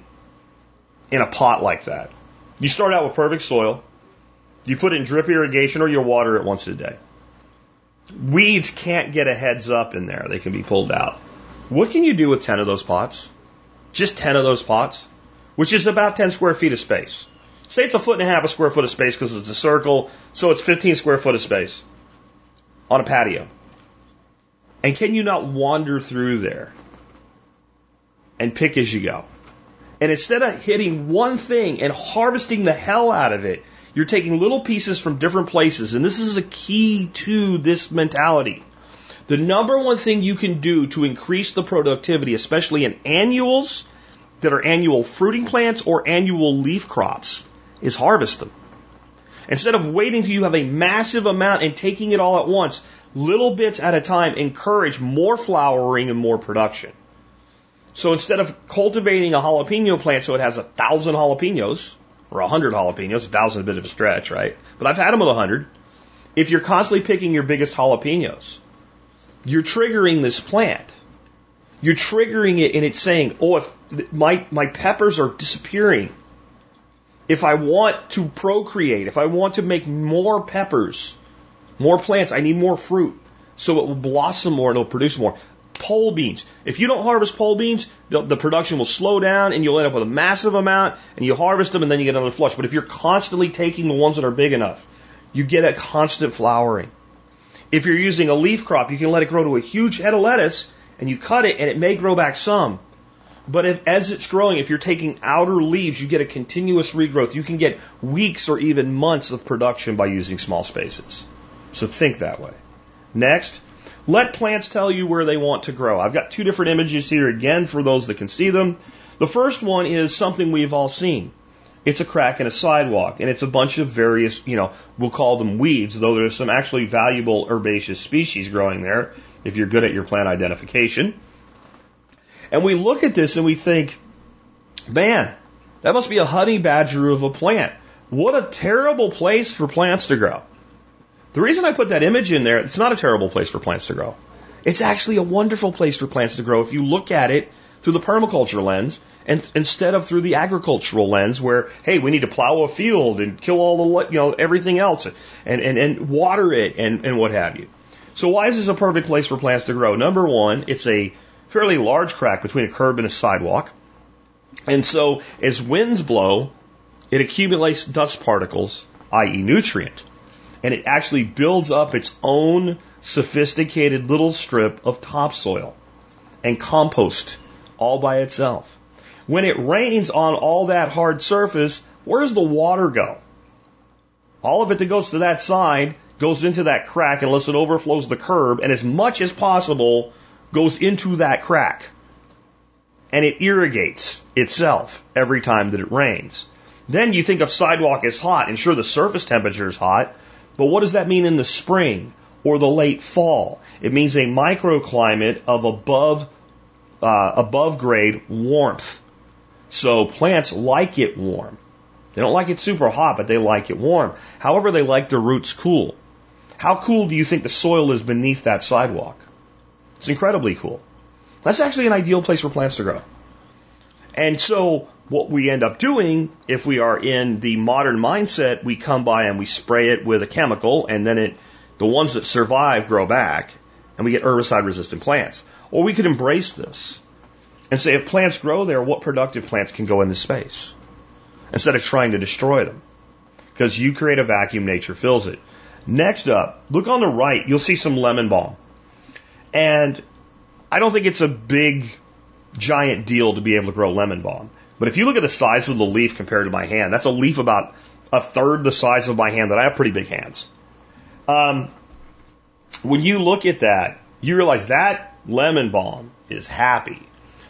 in a pot like that? You start out with perfect soil. You put in drip irrigation or you water it once a day. Weeds can't get a heads up in there. They can be pulled out. What can you do with 10 of those pots? Just 10 of those pots, which is about 10 square feet of space. Say it's a foot and a half a square foot of space because it's a circle, so it's 15 square foot of space on a patio. And can you not wander through there and pick as you go? And instead of hitting one thing and harvesting the hell out of it, you're taking little pieces from different places. And this is a key to this mentality. The number one thing you can do to increase the productivity, especially in annuals that are annual fruiting plants or annual leaf crops, is harvest them. Instead of waiting till you have a massive amount and taking it all at once, little bits at a time encourage more flowering and more production. So instead of cultivating a jalapeno plant so it has a thousand jalapenos, or a hundred jalapenos, a thousand is a bit of a stretch, right? But I've had them with a hundred. If you're constantly picking your biggest jalapenos, you're triggering this plant. You're triggering it and it's saying, oh, if my, my peppers are disappearing, if I want to procreate, if I want to make more peppers, more plants, I need more fruit. So it will blossom more and it'll produce more. Pole beans. If you don't harvest pole beans, the, the, production will slow down and you'll end up with a massive amount and you harvest them and then you get another flush. But if you're constantly taking the ones that are big enough, you get a constant flowering. If you're using a leaf crop, you can let it grow to a huge head of lettuce and you cut it and it may grow back some. But if, as it's growing, if you're taking outer leaves, you get a continuous regrowth. You can get weeks or even months of production by using small spaces. So think that way. Next, let plants tell you where they want to grow. I've got two different images here again for those that can see them. The first one is something we've all seen. It's a crack in a sidewalk, and it's a bunch of various, you know, we'll call them weeds, though there's some actually valuable herbaceous species growing there if you're good at your plant identification. And we look at this and we think, man, that must be a honey badger of a plant. What a terrible place for plants to grow. The reason I put that image in there, it's not a terrible place for plants to grow. It's actually a wonderful place for plants to grow if you look at it through the permaculture lens and instead of through the agricultural lens where, hey, we need to plow a field and kill all the, you know, everything else and, and, and water it and, and what have you. So why is this a perfect place for plants to grow? Number one, it's a fairly large crack between a curb and a sidewalk. And so as winds blow, it accumulates dust particles, i.e. nutrient, and it actually builds up its own sophisticated little strip of topsoil and compost all by itself. When it rains on all that hard surface, where does the water go? All of it that goes to that side goes into that crack unless it overflows the curb, and as much as possible goes into that crack and it irrigates itself every time that it rains. Then you think of sidewalk as hot, and sure, the surface temperature is hot, but what does that mean in the spring or the late fall? It means a microclimate of above uh, above grade warmth. So plants like it warm. They don't like it super hot, but they like it warm. However, they like their roots cool. How cool do you think the soil is beneath that sidewalk? It's incredibly cool. That's actually an ideal place for plants to grow. And so what we end up doing if we are in the modern mindset, we come by and we spray it with a chemical and then it, the ones that survive grow back and we get herbicide resistant plants. Or we could embrace this and say if plants grow there, what productive plants can go in this space? Instead of trying to destroy them. Because you create a vacuum, nature fills it. Next up, look on the right, you'll see some lemon balm. And I don't think it's a big, giant deal to be able to grow lemon balm. But if you look at the size of the leaf compared to my hand, that's a leaf about a third the size of my hand that I have pretty big hands. Um, when you look at that, you realize that lemon balm is happy.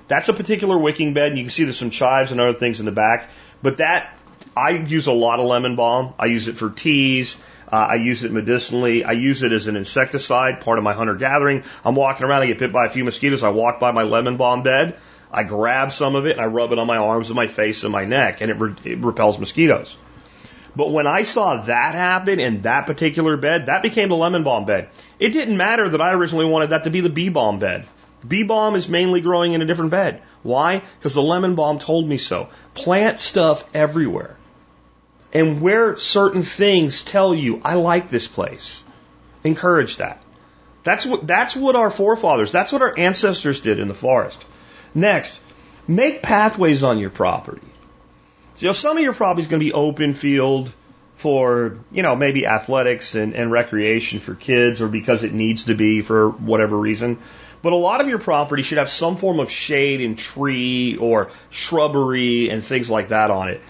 That's a particular wicking bed, and you can see there's some chives and other things in the back. But that, I use a lot of lemon balm. I use it for teas. Uh, I use it medicinally. I use it as an insecticide, part of my hunter gathering. I'm walking around, I get bit by a few mosquitoes. I walk by my lemon balm bed. I grab some of it and I rub it on my arms and my face and my neck, and it, re- it repels mosquitoes. But when I saw that happen in that particular bed, that became the lemon balm bed. It didn't matter that I originally wanted that to be the bee balm bed. Bee balm is mainly growing in a different bed. Why? Because the lemon balm told me so. Plant stuff everywhere. And where certain things tell you, I like this place, encourage that. That's what, that's what our forefathers, that's what our ancestors did in the forest. Next, make pathways on your property. So, you know, some of your property is going to be open field for, you know, maybe athletics and, and recreation for kids or because it needs to be for whatever reason. But a lot of your property should have some form of shade and tree or shrubbery and things like that on it.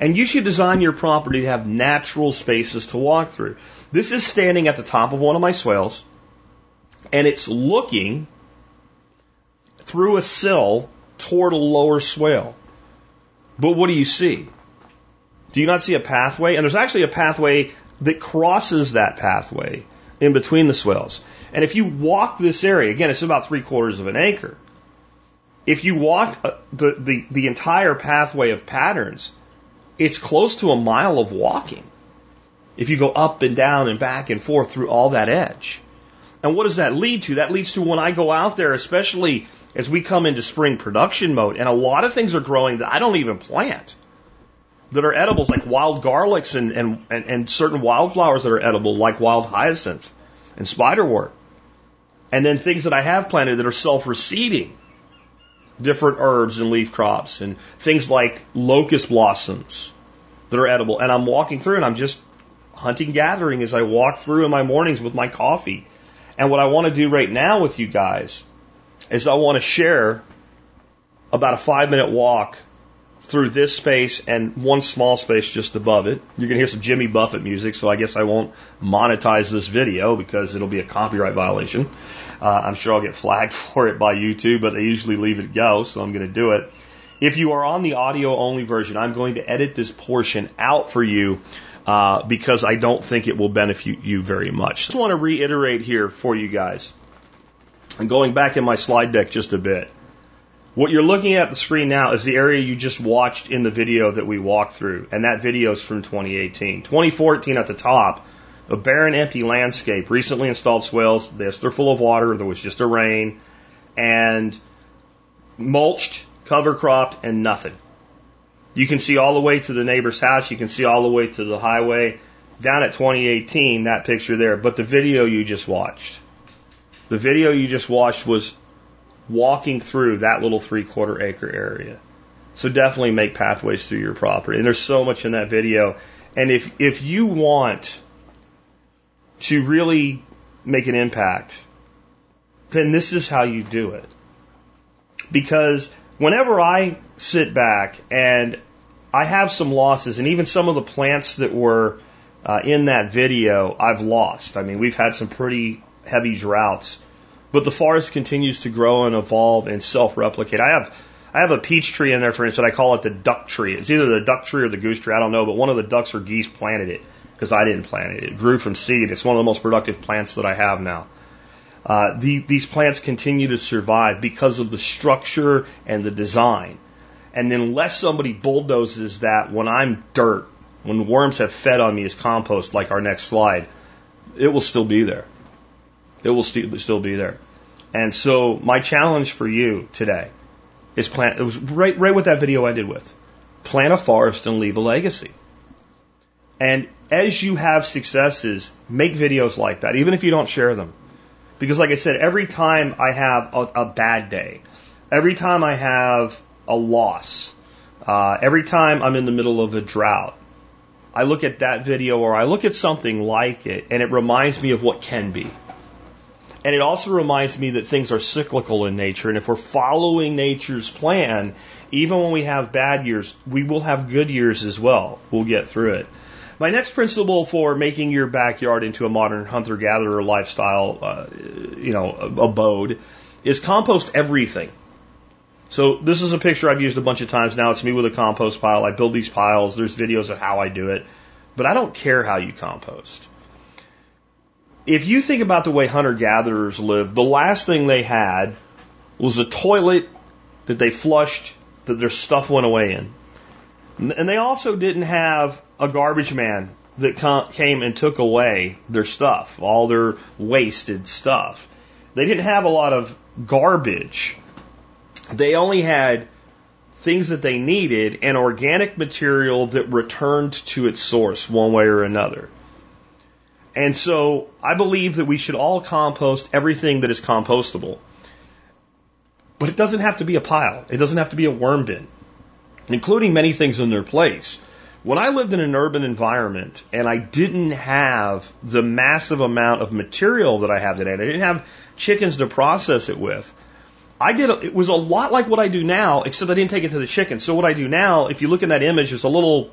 And you should design your property to have natural spaces to walk through. This is standing at the top of one of my swales, and it's looking through a sill toward a lower swale. But what do you see? Do you not see a pathway? And there's actually a pathway that crosses that pathway in between the swales. And if you walk this area, again, it's about three quarters of an acre. If you walk uh, the, the, the entire pathway of patterns, it's close to a mile of walking. If you go up and down and back and forth through all that edge. And what does that lead to? That leads to when I go out there, especially as we come into spring production mode, and a lot of things are growing that I don't even plant that are edibles, like wild garlics and, and, and, and certain wildflowers that are edible, like wild hyacinth and spiderwort. And then things that I have planted that are self reseeding, different herbs and leaf crops, and things like locust blossoms that are edible. And I'm walking through and I'm just hunting, gathering as I walk through in my mornings with my coffee. And what I want to do right now with you guys is I want to share about a five minute walk through this space and one small space just above it. You're going to hear some Jimmy Buffett music, so I guess I won't monetize this video because it'll be a copyright violation. Uh, I'm sure I'll get flagged for it by YouTube, but they usually leave it go, so I'm going to do it. If you are on the audio only version, I'm going to edit this portion out for you uh, because I don't think it will benefit you very much. I Just want to reiterate here for you guys. And going back in my slide deck just a bit. What you're looking at the screen now is the area you just watched in the video that we walked through, and that video is from 2018. 2014 at the top, a barren, empty landscape, recently installed swales. This, they're full of water. There was just a rain, and mulched, cover cropped, and nothing. You can see all the way to the neighbor's house. You can see all the way to the highway. Down at 2018, that picture there. But the video you just watched, the video you just watched was walking through that little three quarter acre area. So definitely make pathways through your property. And there's so much in that video. And if, if you want to really make an impact, then this is how you do it. Because whenever I sit back and I have some losses, and even some of the plants that were uh, in that video, I've lost. I mean, we've had some pretty heavy droughts, but the forest continues to grow and evolve and self-replicate. I have I have a peach tree in there, for instance. I call it the duck tree. It's either the duck tree or the goose tree. I don't know, but one of the ducks or geese planted it because I didn't plant it. It grew from seed. It's one of the most productive plants that I have now. Uh, the, these plants continue to survive because of the structure and the design. And unless somebody bulldozes that when I'm dirt, when worms have fed on me as compost, like our next slide, it will still be there. It will st- still be there. And so my challenge for you today is plant, it was right, right what that video ended with. plant a forest and leave a legacy. And as you have successes, make videos like that, even if you don't share them. Because like I said, every time I have a, a bad day, every time I have a loss, uh, every time I'm in the middle of a drought, I look at that video or I look at something like it and it reminds me of what can be. And it also reminds me that things are cyclical in nature. And if we're following nature's plan, even when we have bad years, we will have good years as well. We'll get through it. My next principle for making your backyard into a modern hunter-gatherer lifestyle, uh, you know, abode is compost everything. So this is a picture I've used a bunch of times now. It's me with a compost pile. I build these piles. There's videos of how I do it. But I don't care how you compost. If you think about the way hunter gatherers lived, the last thing they had was a toilet that they flushed that their stuff went away in. And they also didn't have a garbage man that came and took away their stuff, all their wasted stuff. They didn't have a lot of garbage they only had things that they needed and organic material that returned to its source one way or another. And so I believe that we should all compost everything that is compostable. But it doesn't have to be a pile. It doesn't have to be a worm bin, including many things in their place. When I lived in an urban environment and I didn't have the massive amount of material that I have today, I didn't have chickens to process it with, I did, it was a lot like what I do now, except I didn't take it to the chicken. So what I do now, if you look in that image, there's a little,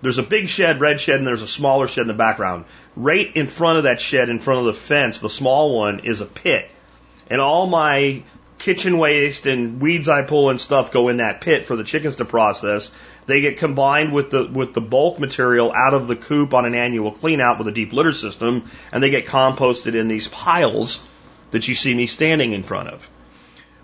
there's a big shed, red shed, and there's a smaller shed in the background. Right in front of that shed, in front of the fence, the small one is a pit. And all my kitchen waste and weeds I pull and stuff go in that pit for the chickens to process. They get combined with the with the bulk material out of the coop on an annual clean out with a deep litter system, and they get composted in these piles that you see me standing in front of.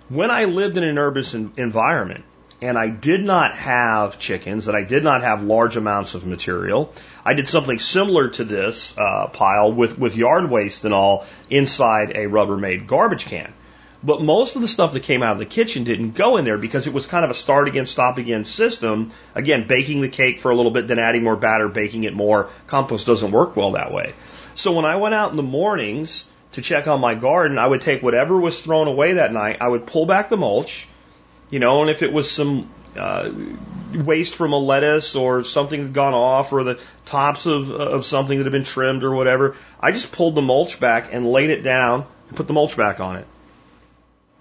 When I lived in an urban environment and I did not have chickens and I did not have large amounts of material, I did something similar to this uh, pile with, with yard waste and all inside a Rubbermaid garbage can. But most of the stuff that came out of the kitchen didn't go in there because it was kind of a start again, stop again system. Again, baking the cake for a little bit, then adding more batter, baking it more. Compost doesn't work well that way. So when I went out in the mornings, to check on my garden, I would take whatever was thrown away that night, I would pull back the mulch, you know, and if it was some uh, waste from a lettuce or something had gone off or the tops of, of something that had been trimmed or whatever, I just pulled the mulch back and laid it down and put the mulch back on it.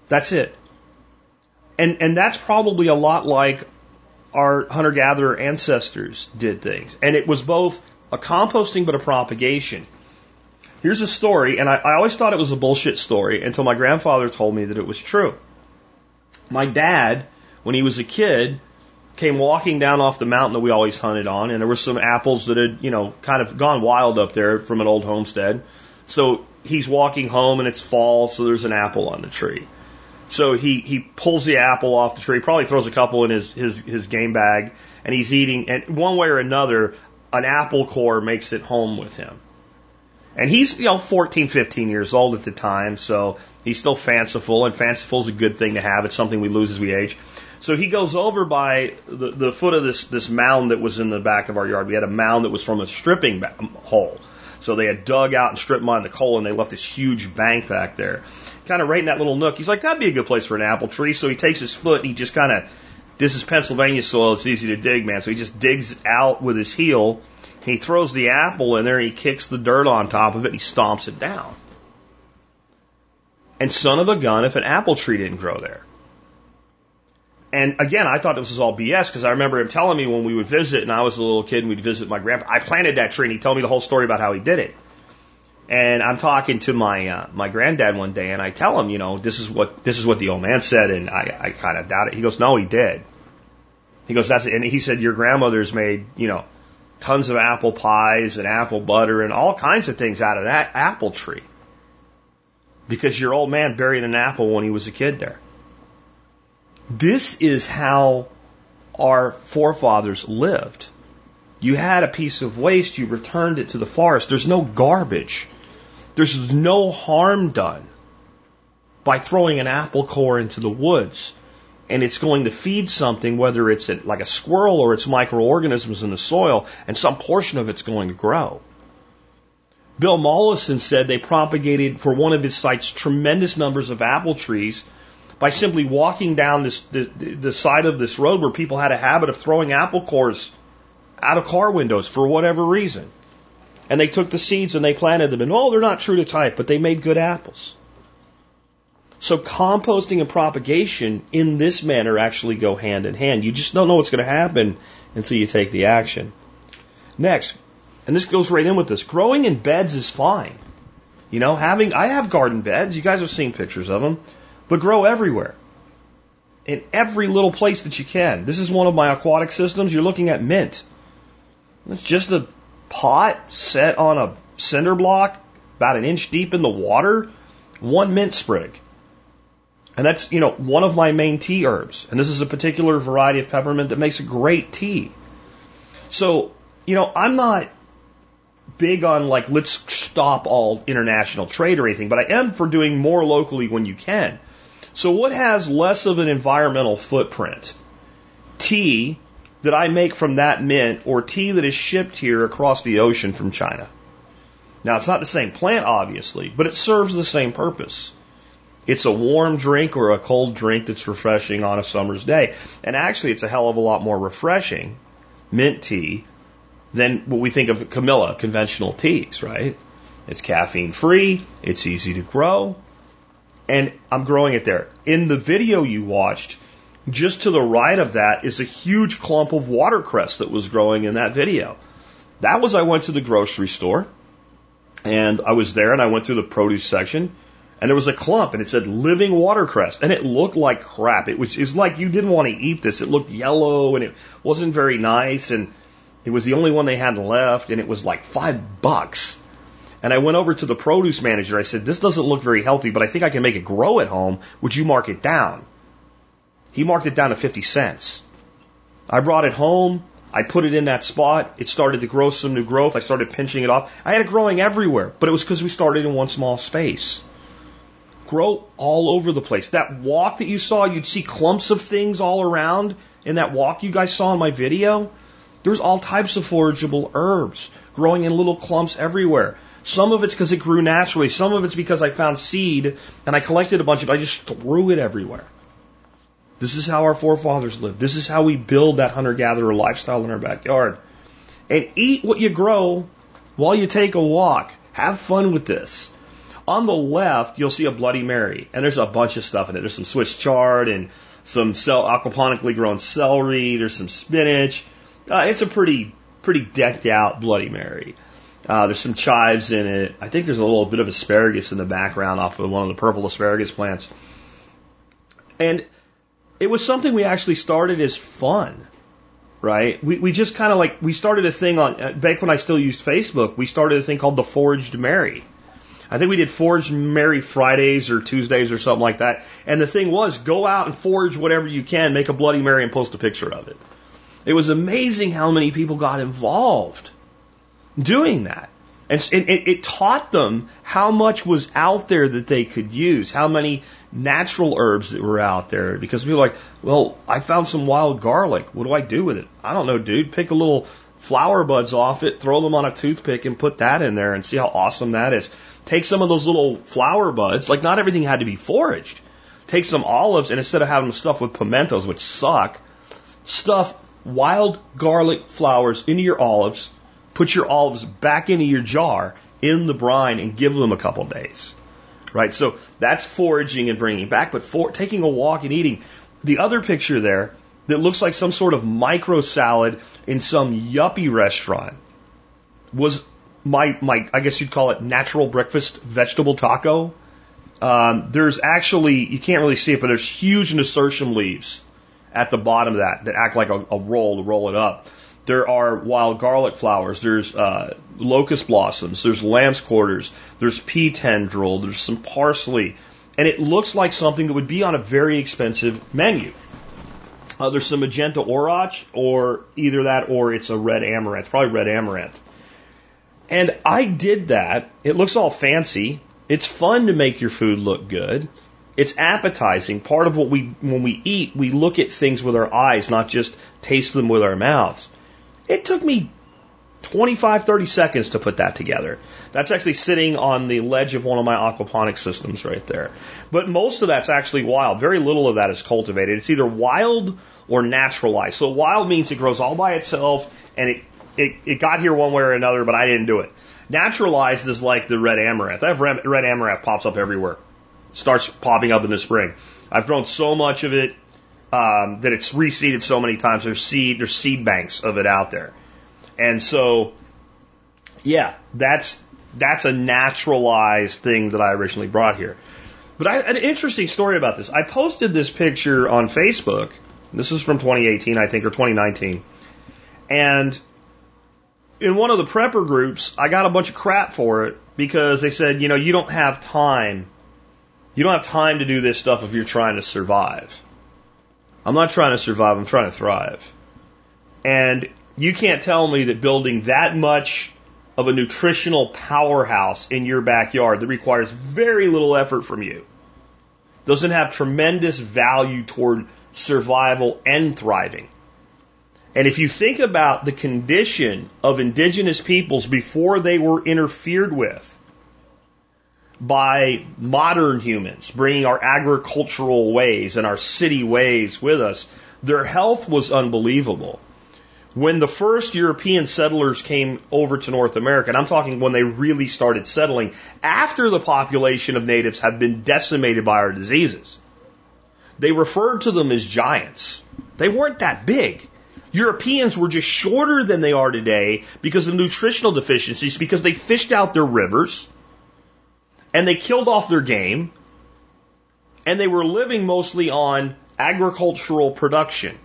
That's it. And, and that's probably a lot like our hunter gatherer ancestors did things. And it was both a composting but a propagation. Here's a story, and I, I always thought it was a bullshit story until my grandfather told me that it was true. My dad, when he was a kid, came walking down off the mountain that we always hunted on, and there were some apples that had, you know, kind of gone wild up there from an old homestead. So he's walking home and it's fall, so there's an apple on the tree. So he, he pulls the apple off the tree, probably throws a couple in his, his, his game bag, and he's eating, and one way or another, an apple core makes it home with him. And he's, you know, 14, 15 years old at the time, so he's still fanciful, and fanciful is a good thing to have. It's something we lose as we age. So he goes over by the, the foot of this, this mound that was in the back of our yard. We had a mound that was from a stripping hole. So they had dug out and stripped mine the coal, and they left this huge bank back there. Kind of right in that little nook. He's like, that'd be a good place for an apple tree. So he takes his foot and he just kind of, this is Pennsylvania soil. It's easy to dig, man. So he just digs out with his heel he throws the apple in there, he kicks the dirt on top of it, he stomps it down. And son of a gun, if an apple tree didn't grow there. And again, I thought this was all BS because I remember him telling me when we would visit, and I was a little kid and we'd visit my grandpa. I planted that tree, and he told me the whole story about how he did it. And I'm talking to my uh, my granddad one day, and I tell him, you know, this is what this is what the old man said, and I, I kind of doubt it. He goes, no, he did. He goes, that's it. And he said, your grandmother's made, you know, tons of apple pies and apple butter and all kinds of things out of that apple tree. Because your old man buried an apple when he was a kid there. This is how our forefathers lived. You had a piece of waste, you returned it to the forest. There's no garbage. There's no harm done by throwing an apple core into the woods. and it's going to feed something, whether it's like a squirrel or it's microorganisms in the soil, and some portion of it's going to grow. Bill Mollison said they propagated for one of his sites tremendous numbers of apple trees by simply walking down this the, the side of this road where people had a habit of throwing apple cores out of car windows for whatever reason. And they took the seeds and they planted them. And oh, they're not true to type, but they made good apples. So composting and propagation in this manner actually go hand in hand. You just don't know what's going to happen until you take the action. Next, and this goes right in with this, growing in beds is fine. You know, having, I have garden beds. You guys have seen pictures of them, but grow everywhere. In every little place that you can. This is one of my aquatic systems. You're looking at mint. It's just a pot set on a cinder block about an inch deep in the water, one mint sprig. And that's, you know, one of my main tea herbs. And this is a particular variety of peppermint that makes a great tea. So, you know, I'm not big on like, let's stop all international trade or anything, but I am for doing more locally when you can. So what has less of an environmental footprint? Tea that I make from that mint or tea that is shipped here across the ocean from China. Now, it's not the same plant, obviously, but it serves the same purpose. It's a warm drink or a cold drink that's refreshing on a summer's day. And actually, it's a hell of a lot more refreshing, mint tea, than what we think of Camellia, conventional teas, right? It's caffeine free, it's easy to grow, and I'm growing it there. In the video you watched, just to the right of that is a huge clump of watercress that was growing in that video. That was I went to the grocery store and I was there and I went through the produce section and there was a clump and it said living watercress and it looked like crap. It was, it was like you didn't want to eat this. It looked yellow and it wasn't very nice and it was the only one they had left and it was like five bucks. And I went over to the produce manager. I said, this doesn't look very healthy, but I think I can make it grow at home. Would you mark it down? He marked it down to 50 cents. I brought it home. I put it in that spot. It started to grow some new growth. I started pinching it off. I had it growing everywhere, but it was because we started in one small space. Grow all over the place. That walk that you saw, you'd see clumps of things all around in that walk you guys saw in my video. There's all types of forageable herbs growing in little clumps everywhere. Some of it's because it grew naturally. Some of it's because I found seed and I collected a bunch of it. I just threw it everywhere. This is how our forefathers lived. This is how we build that hunter gatherer lifestyle in our backyard. And eat what you grow while you take a walk. Have fun with this. On the left, you'll see a Bloody Mary, and there's a bunch of stuff in it. There's some Swiss chard and some aquaponically grown celery. There's some spinach. Uh, it's a pretty, pretty decked out Bloody Mary. Uh, there's some chives in it. I think there's a little bit of asparagus in the background off of one of the purple asparagus plants. And it was something we actually started as fun, right? We, we just kind of like, we started a thing on, uh, back when I still used Facebook, we started a thing called the Forged Mary. I think we did Forged Mary Fridays or Tuesdays or something like that. And the thing was, go out and forge whatever you can, make a Bloody Mary and post a picture of it. It was amazing how many people got involved doing that. And it, it, taught them how much was out there that they could use, how many natural herbs that were out there. Because people are like, well, I found some wild garlic. What do I do with it? I don't know, dude. Pick a little flower buds off it, throw them on a toothpick, and put that in there and see how awesome that is. Take some of those little flower buds. Like, not everything had to be foraged. Take some olives, and instead of having them stuffed with pimentos, which suck, stuff wild garlic flowers into your olives put your olives back into your jar in the brine and give them a couple days. Right? So that's foraging and bringing back, but for taking a walk and eating. The other picture there that looks like some sort of micro salad in some yuppie restaurant was my, my, I guess you'd call it natural breakfast vegetable taco. Um, there's actually, you can't really see it, but there's huge nasturtium leaves at the bottom of that that act like a, a roll to roll it up. There are wild garlic flowers. There's uh, locust blossoms. There's lamb's quarters. There's pea tendril. There's some parsley. And it looks like something that would be on a very expensive menu. Uh, there's some magenta orach, or either that or it's a red amaranth, probably red amaranth. And I did that. It looks all fancy. It's fun to make your food look good. It's appetizing. Part of what we, when we eat, we look at things with our eyes, not just taste them with our mouths. It took me 25, 30 seconds to put that together. That's actually sitting on the ledge of one of my aquaponic systems right there. But most of that's actually wild. Very little of that is cultivated. It's either wild or naturalized. So wild means it grows all by itself and it, it, it got here one way or another, but I didn't do it. Naturalized is like the red amaranth. I have red, red amaranth pops up everywhere. Starts popping up in the spring. I've grown so much of it um, that it's reseeded so many times. There's seed, there's seed banks of it out there, and so yeah, that's that's a naturalized thing that I originally brought here. But I, an interesting story about this. I posted this picture on Facebook. This is from 2018, I think, or 2019, and in one of the prepper groups, I got a bunch of crap for it because they said, you know, you don't have time. You don't have time to do this stuff if you're trying to survive. I'm not trying to survive, I'm trying to thrive. And you can't tell me that building that much of a nutritional powerhouse in your backyard that requires very little effort from you doesn't have tremendous value toward survival and thriving. And if you think about the condition of indigenous peoples before they were interfered with by modern humans, bringing our agricultural ways and our city ways with us, their health was unbelievable. When the first European settlers came over to North America, and I'm talking when they really started settling, after the population of natives had been decimated by our diseases, they referred to them as giants. They weren't that big. Europeans were just shorter than they are today because of nutritional deficiencies, because they fished out their rivers and they killed off their game and they were living mostly on agricultural production.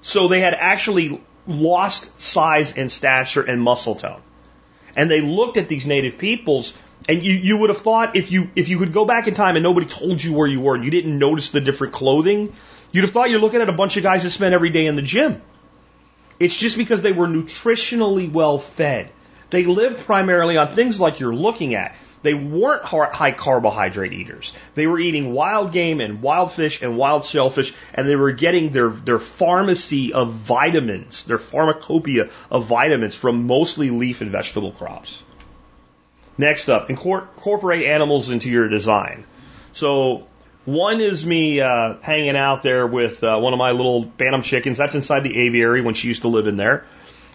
So they had actually lost size and stature and muscle tone. And they looked at these native peoples and you, you would have thought if you if you could go back in time and nobody told you where you were and you didn't notice the different clothing, You'd have thought you're looking at a bunch of guys that spent every day in the gym. It's just because they were nutritionally well fed. They lived primarily on things like you're looking at. They weren't high carbohydrate eaters. They were eating wild game and wild fish and wild shellfish, and they were getting their, their pharmacy of vitamins, their pharmacopoeia of vitamins from mostly leaf and vegetable crops. Next up, incorporate animals into your design. So one is me uh, hanging out there with uh, one of my little bantam chickens. That's inside the aviary when she used to live in there.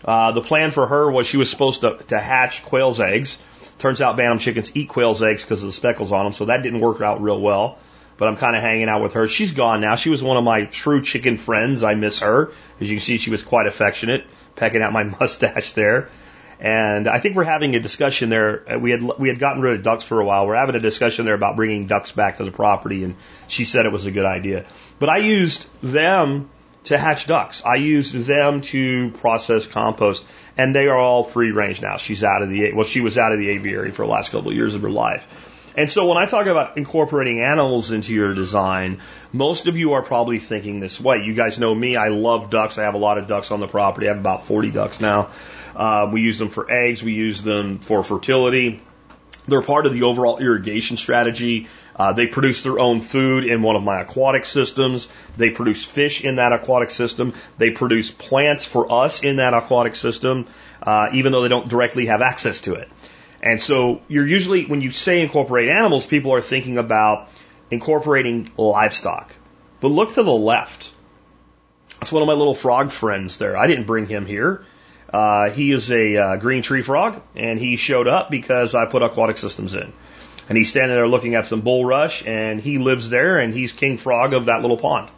Uh, the plan for her was she was supposed to, to hatch quail's eggs. Turns out bantam chickens eat quail's eggs because of the speckles on them, so that didn't work out real well. But I'm kind of hanging out with her. She's gone now. She was one of my true chicken friends. I miss her. As you can see, she was quite affectionate, pecking at my mustache there. And I think we're having a discussion there. Uh, we had we had gotten rid of ducks for a while. We're having a discussion there about bringing ducks back to the property, and she said it was a good idea. But I used them to hatch ducks. I used them to process compost, and they are all free range now. She's out of the well, she was out of the aviary for the last couple of years of her life. And so when I talk about incorporating animals into your design, most of you are probably thinking this way. You guys know me. I love ducks. I have a lot of ducks on the property. I have about 40 ducks now. Uh, we use them for eggs. We use them for fertility. They're part of the overall irrigation strategy. Uh, they produce their own food in one of my aquatic systems. They produce fish in that aquatic system. They produce plants for us in that aquatic system, uh, even though they don't directly have access to it. And so you're usually, when you say incorporate animals, people are thinking about incorporating livestock. But look to the left. That's one of my little frog friends there. I didn't bring him here. Uh, he is a uh, green tree frog, and he showed up because I put aquatic systems in. And he's standing there looking at some bulrush, and he lives there, and he's king frog of that little pond.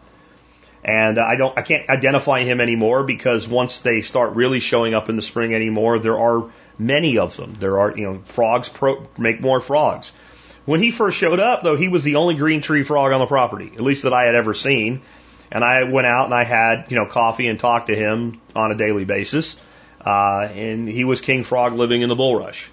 And I don't, I can't identify him anymore because once they start really showing up in the spring anymore, there are many of them. There are, you know, frogs pro- make more frogs. When he first showed up, though, he was the only green tree frog on the property, at least that I had ever seen. And I went out and I had, you know, coffee and talked to him on a daily basis. Uh, and he was king frog living in the bulrush.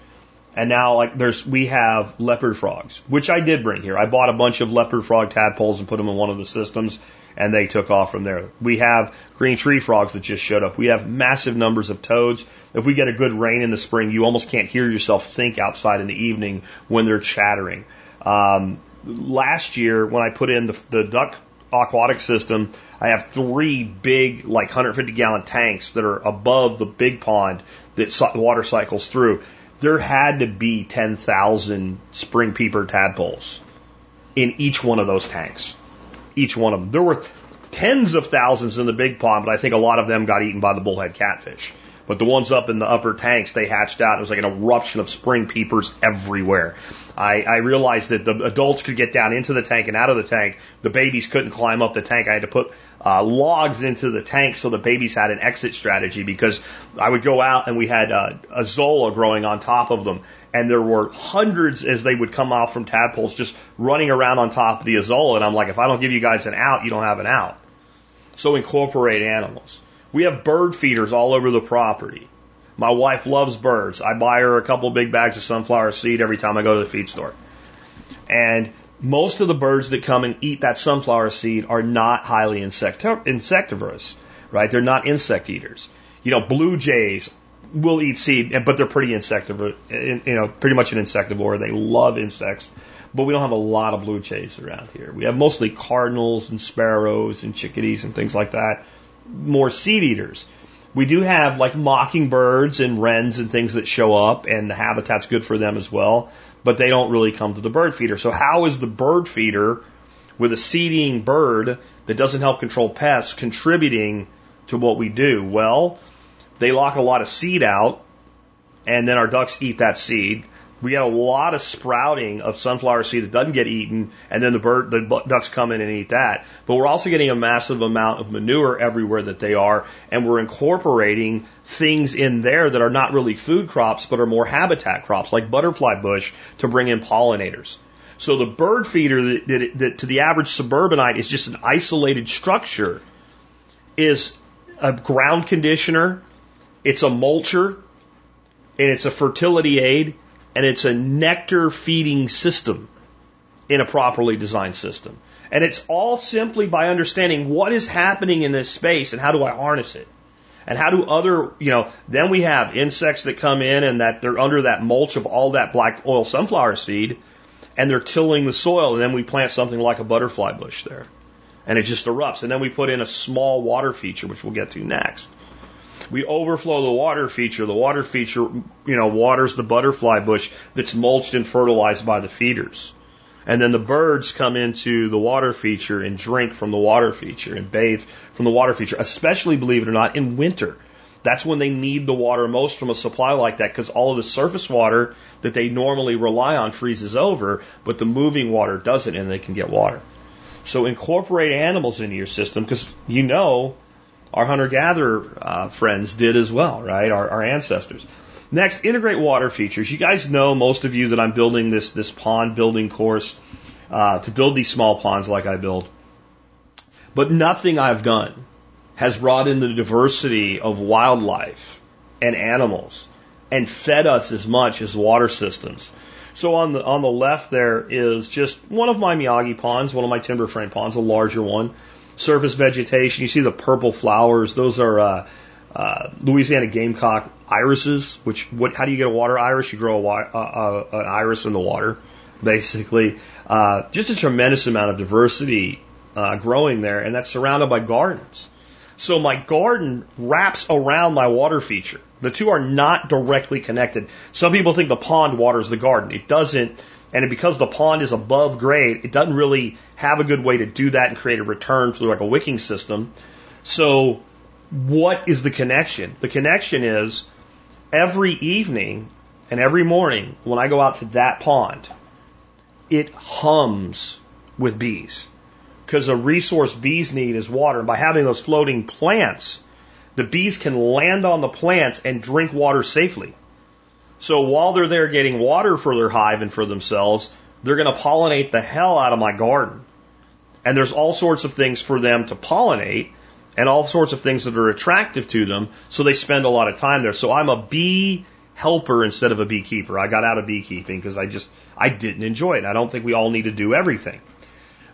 And now, like, there's, we have leopard frogs, which I did bring here. I bought a bunch of leopard frog tadpoles and put them in one of the systems, and they took off from there. We have green tree frogs that just showed up. We have massive numbers of toads. If we get a good rain in the spring, you almost can't hear yourself think outside in the evening when they're chattering. Um, last year when I put in the, the duck aquatic system, I have three big, like 150 gallon tanks that are above the big pond that water cycles through. There had to be 10,000 spring peeper tadpoles in each one of those tanks. Each one of them. There were tens of thousands in the big pond, but I think a lot of them got eaten by the bullhead catfish. But the ones up in the upper tanks, they hatched out. It was like an eruption of spring peepers everywhere. I, I realized that the adults could get down into the tank and out of the tank. The babies couldn't climb up the tank. I had to put uh, logs into the tank so the babies had an exit strategy because I would go out and we had uh, Azolla growing on top of them. And there were hundreds as they would come off from tadpoles just running around on top of the Azolla. And I'm like, if I don't give you guys an out, you don't have an out. So incorporate animals. We have bird feeders all over the property. My wife loves birds. I buy her a couple big bags of sunflower seed every time I go to the feed store. And most of the birds that come and eat that sunflower seed are not highly insectivorous, right? They're not insect eaters. You know, blue jays will eat seed, but they're pretty insectivorous, you know, pretty much an insectivore. They love insects, but we don't have a lot of blue jays around here. We have mostly cardinals and sparrows and chickadees and things like that more seed eaters. We do have like mockingbirds and wrens and things that show up, and the habitat's good for them as well, but they don't really come to the bird feeder. So, how is the bird feeder with a seeding bird that doesn't help control pests contributing to what we do? Well, they lock a lot of seed out, and then our ducks eat that seed we get a lot of sprouting of sunflower seed that doesn't get eaten, and then the bird, the ducks come in and eat that. But we're also getting a massive amount of manure everywhere that they are, and we're incorporating things in there that are not really food crops, but are more habitat crops, like butterfly bush, to bring in pollinators. So the bird feeder that, that, that to the average suburbanite is just an isolated structure, is a ground conditioner, it's a mulcher, and it's a fertility aid, and it's a nectar feeding system in a properly designed system. And it's all simply by understanding what is happening in this space and how do I harness it. And how do other, you know, then we have insects that come in and that they're under that mulch of all that black oil sunflower seed and they're tilling the soil and then we plant something like a butterfly bush there. And it just erupts. And then we put in a small water feature, which we'll get to next. We overflow the water feature. The water feature, you know, waters the butterfly bush that's mulched and fertilized by the feeders. And then the birds come into the water feature and drink from the water feature and bathe from the water feature, especially, believe it or not, in winter. That's when they need the water most from a supply like that because all of the surface water that they normally rely on freezes over, but the moving water doesn't and they can get water. So incorporate animals into your system because you know our hunter gatherer uh, friends did as well, right? Our, our ancestors. Next, integrate water features. You guys know, most of you, that I'm building this, this pond building course uh, to build these small ponds like I build. But nothing I've done has brought in the diversity of wildlife and animals and fed us as much as water systems. So on the on the left there is just one of my Miyagi ponds, one of my timber frame ponds, a larger one surface vegetation. You see the purple flowers; those are uh, uh, Louisiana gamecock irises. Which what? How do you get a water iris? You grow a, uh, uh, an iris in the water, basically. Uh, just a tremendous amount of diversity growing there, and that's surrounded by gardens. So my garden wraps around my water feature. The two are not directly connected. Some people think the pond waters the garden. It doesn't. And because the pond is above grade, it doesn't really have a good way to do that and create a return through like a wicking system. So what is the connection? The connection is every evening and every morning when I go out to that pond, it hums with bees. Because a resource bees need is water. And by having those floating plants, the bees can land on the plants and drink water safely. So while they're there getting water for their hive and for themselves, they're going to pollinate the hell out of my garden. And there's all sorts of things for them to pollinate and all sorts of things that are attractive to them. So they spend a lot of time there. So I'm a bee helper instead of a beekeeper. I got out of beekeeping because I just, I didn't enjoy it. I don't think we all need to do everything.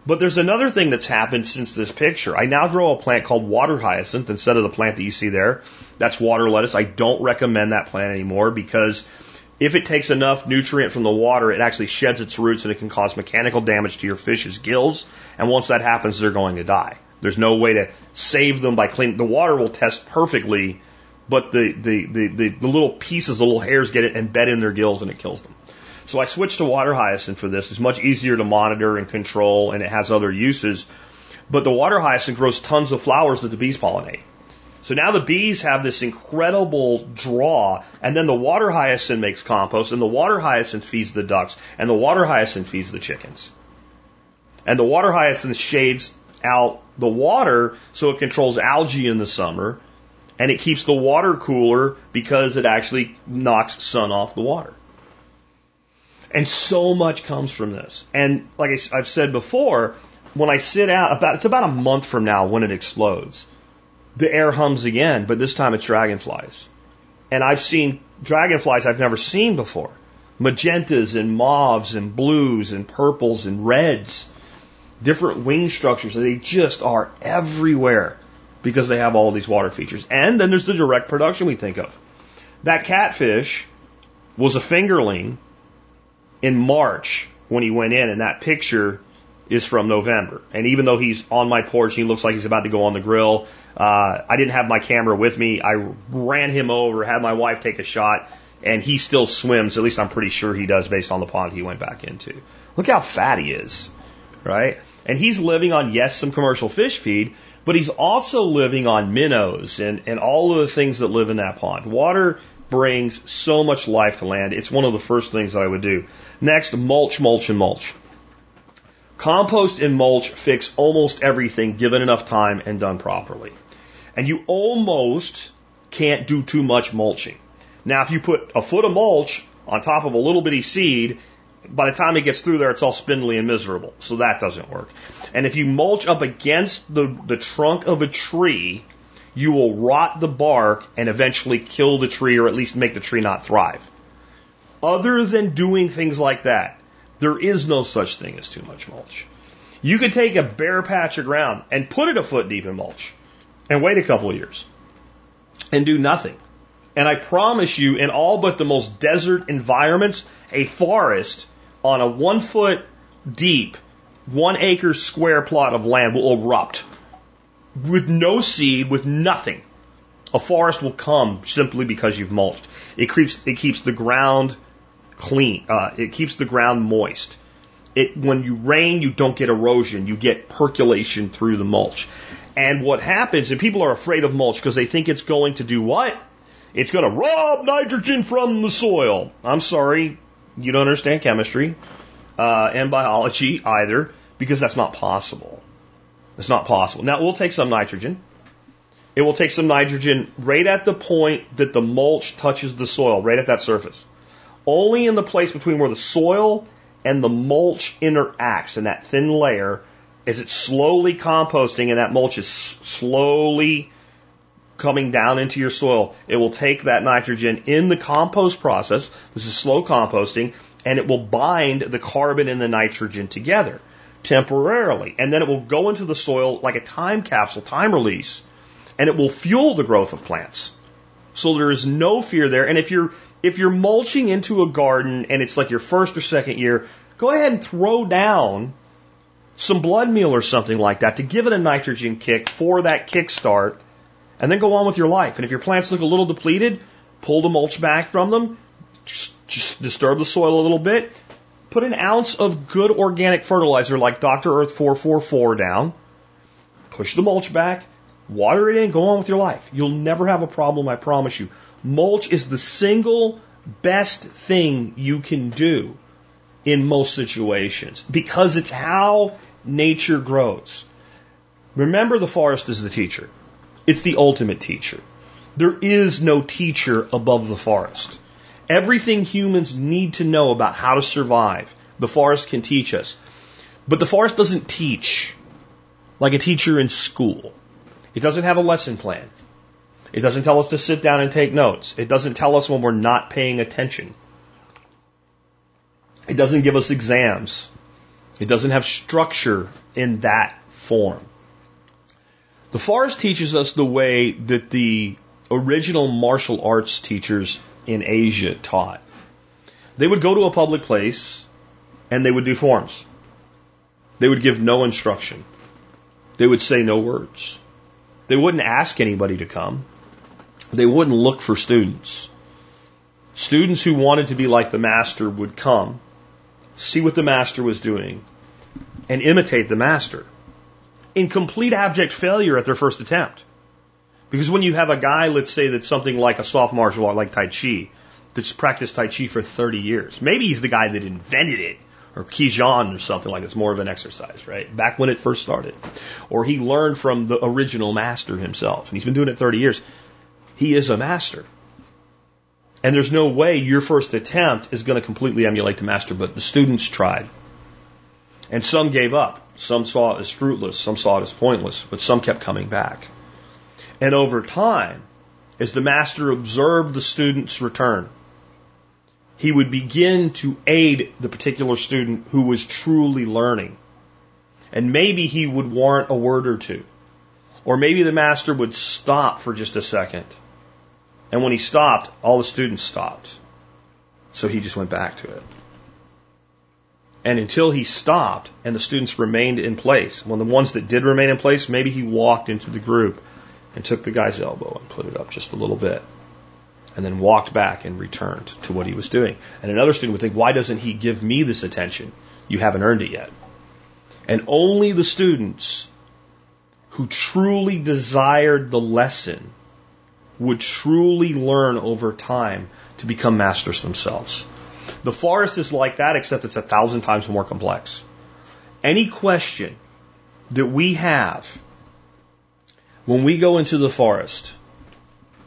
But there's another thing that's happened since this picture. I now grow a plant called water hyacinth instead of the plant that you see there. That's water lettuce. I don't recommend that plant anymore because If it takes enough nutrient from the water, it actually sheds its roots and it can cause mechanical damage to your fish's gills. And once that happens, they're going to die. There's no way to save them by cleaning. The water will test perfectly, but the, the, the, the, the little pieces, the little hairs get it embed in their gills and it kills them. So I switched to water hyacinth for this. It's much easier to monitor and control and it has other uses. But the water hyacinth grows tons of flowers that the bees pollinate. So now the bees have this incredible draw, and then the water hyacinth makes compost, and the water hyacinth feeds the ducks, and the water hyacinth feeds the chickens. And the water hyacinth shades out the water so it controls algae in the summer, and it keeps the water cooler because it actually knocks sun off the water. And so much comes from this. And like I've said before, when I sit out about it's about a month from now when it explodes the air hums again, but this time it's dragonflies. And I've seen dragonflies I've never seen before. Magentas and mauves and blues and purples and reds. Different wing structures. They just are everywhere because they have all these water features. And then there's the direct production we think of. That catfish was a fingerling in March when he went in, and that picture is from November. And even though he's on my porch, he looks like he's about to go on the grill. Uh, I didn't have my camera with me. I ran him over, had my wife take a shot, and he still swims. At least I'm pretty sure he does based on the pond he went back into. Look how fat he is, right? And he's living on, yes, some commercial fish feed, but he's also living on minnows and, and all of the things that live in that pond. Water brings so much life to land. It's one of the first things that I would do. Next, mulch, mulch, and mulch. Compost and mulch fix almost everything given enough time and done properly. And you almost can't do too much mulching. Now, if you put a foot of mulch on top of a little bitty seed, by the time it gets through there, it's all spindly and miserable. So that doesn't work. And if you mulch up against the, the trunk of a tree, you will rot the bark and eventually kill the tree or at least make the tree not thrive. Other than doing things like that, there is no such thing as too much mulch. You could take a bare patch of ground and put it a foot deep in mulch and wait a couple of years and do nothing. And I promise you, in all but the most desert environments, a forest on a one foot deep, one acre square plot of land will erupt with no seed, with nothing. A forest will come simply because you've mulched. It it keeps the ground clean. Uh, it keeps the ground moist. It, when you rain, you don't get erosion. You get percolation through the mulch. And what happens, and people are afraid of mulch because they think it's going to do what? It's going to rob nitrogen from the soil. I'm sorry, you don't understand chemistry uh, and biology either, because that's not possible. It's not possible. Now, it will take some nitrogen. It will take some nitrogen right at the point that the mulch touches the soil, right at that surface only in the place between where the soil and the mulch interacts in that thin layer as it's slowly composting and that mulch is slowly coming down into your soil. It will take that nitrogen in the compost process. This is slow composting and it will bind the carbon and the nitrogen together temporarily. And then it will go into the soil like a time capsule, time release, and it will fuel the growth of plants. So there is no fear there. And if you're if you're mulching into a garden and it's like your first or second year, go ahead and throw down some blood meal or something like that to give it a nitrogen kick for that kickstart and then go on with your life. And if your plants look a little depleted, pull the mulch back from them, just, just disturb the soil a little bit, put an ounce of good organic fertilizer like Dr. Earth 444 down, push the mulch back, water it in, go on with your life. You'll never have a problem, I promise you. Mulch is the single best thing you can do in most situations because it's how nature grows. Remember, the forest is the teacher. It's the ultimate teacher. There is no teacher above the forest. Everything humans need to know about how to survive, the forest can teach us. But the forest doesn't teach like a teacher in school. It doesn't have a lesson plan. It doesn't tell us to sit down and take notes. It doesn't tell us when we're not paying attention. It doesn't give us exams. It doesn't have structure in that form. The forest teaches us the way that the original martial arts teachers in Asia taught. They would go to a public place and they would do forms. They would give no instruction. They would say no words. They wouldn't ask anybody to come. They wouldn't look for students. Students who wanted to be like the master would come, see what the master was doing, and imitate the master in complete abject failure at their first attempt. Because when you have a guy, let's say that's something like a soft martial art like Tai Chi, that's practiced Tai Chi for 30 years, maybe he's the guy that invented it, or Qigong or something like it's more of an exercise, right? Back when it first started. Or he learned from the original master himself, and he's been doing it 30 years. He is a master. And there's no way your first attempt is going to completely emulate the master, but the students tried. And some gave up. Some saw it as fruitless. Some saw it as pointless, but some kept coming back. And over time, as the master observed the student's return, he would begin to aid the particular student who was truly learning. And maybe he would warrant a word or two. Or maybe the master would stop for just a second. And when he stopped, all the students stopped. So he just went back to it. And until he stopped and the students remained in place, when the ones that did remain in place, maybe he walked into the group and took the guy's elbow and put it up just a little bit. And then walked back and returned to what he was doing. And another student would think, why doesn't he give me this attention? You haven't earned it yet. And only the students who truly desired the lesson would truly learn over time to become masters themselves. The forest is like that, except it's a thousand times more complex. Any question that we have when we go into the forest,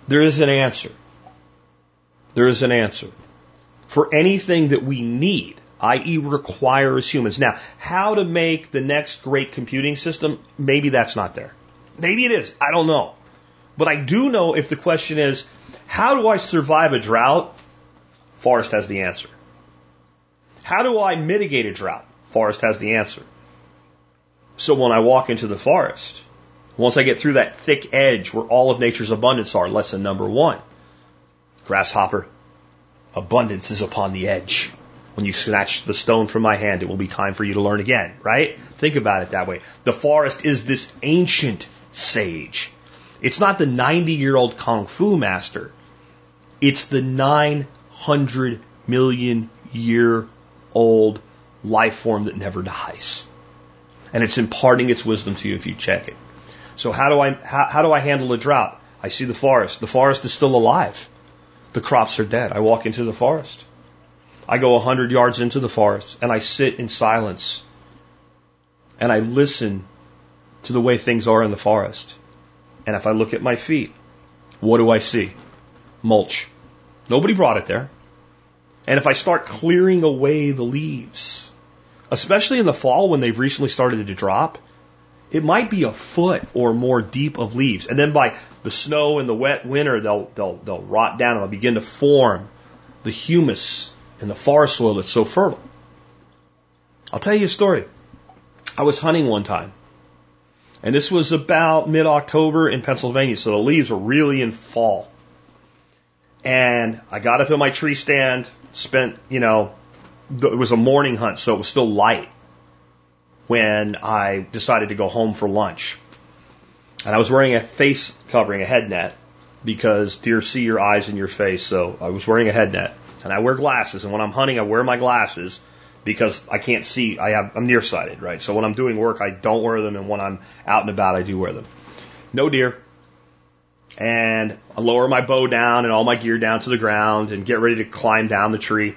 there is an answer. There is an answer for anything that we need, i.e., require as humans. Now, how to make the next great computing system, maybe that's not there. Maybe it is. I don't know. But I do know if the question is, how do I survive a drought? Forest has the answer. How do I mitigate a drought? Forest has the answer. So when I walk into the forest, once I get through that thick edge where all of nature's abundance are, lesson number one, grasshopper, abundance is upon the edge. When you snatch the stone from my hand, it will be time for you to learn again, right? Think about it that way. The forest is this ancient sage. It's not the 90 year old Kung Fu master. It's the 900 million year old life form that never dies. And it's imparting its wisdom to you if you check it. So how do I, how, how do I handle a drought? I see the forest. The forest is still alive. The crops are dead. I walk into the forest. I go a hundred yards into the forest and I sit in silence and I listen to the way things are in the forest. And if I look at my feet, what do I see? Mulch. Nobody brought it there. And if I start clearing away the leaves, especially in the fall when they've recently started to drop, it might be a foot or more deep of leaves. And then by the snow and the wet winter, they'll, they'll, they'll rot down and they'll begin to form the humus in the forest soil that's so fertile. I'll tell you a story. I was hunting one time. And this was about mid October in Pennsylvania, so the leaves were really in fall. And I got up in my tree stand, spent, you know, it was a morning hunt, so it was still light when I decided to go home for lunch. And I was wearing a face covering, a head net, because deer see your eyes and your face, so I was wearing a head net. And I wear glasses, and when I'm hunting, I wear my glasses because I can't see. I have I'm nearsighted, right? So when I'm doing work, I don't wear them, and when I'm out and about, I do wear them. No deer, and I lower my bow down and all my gear down to the ground and get ready to climb down the tree.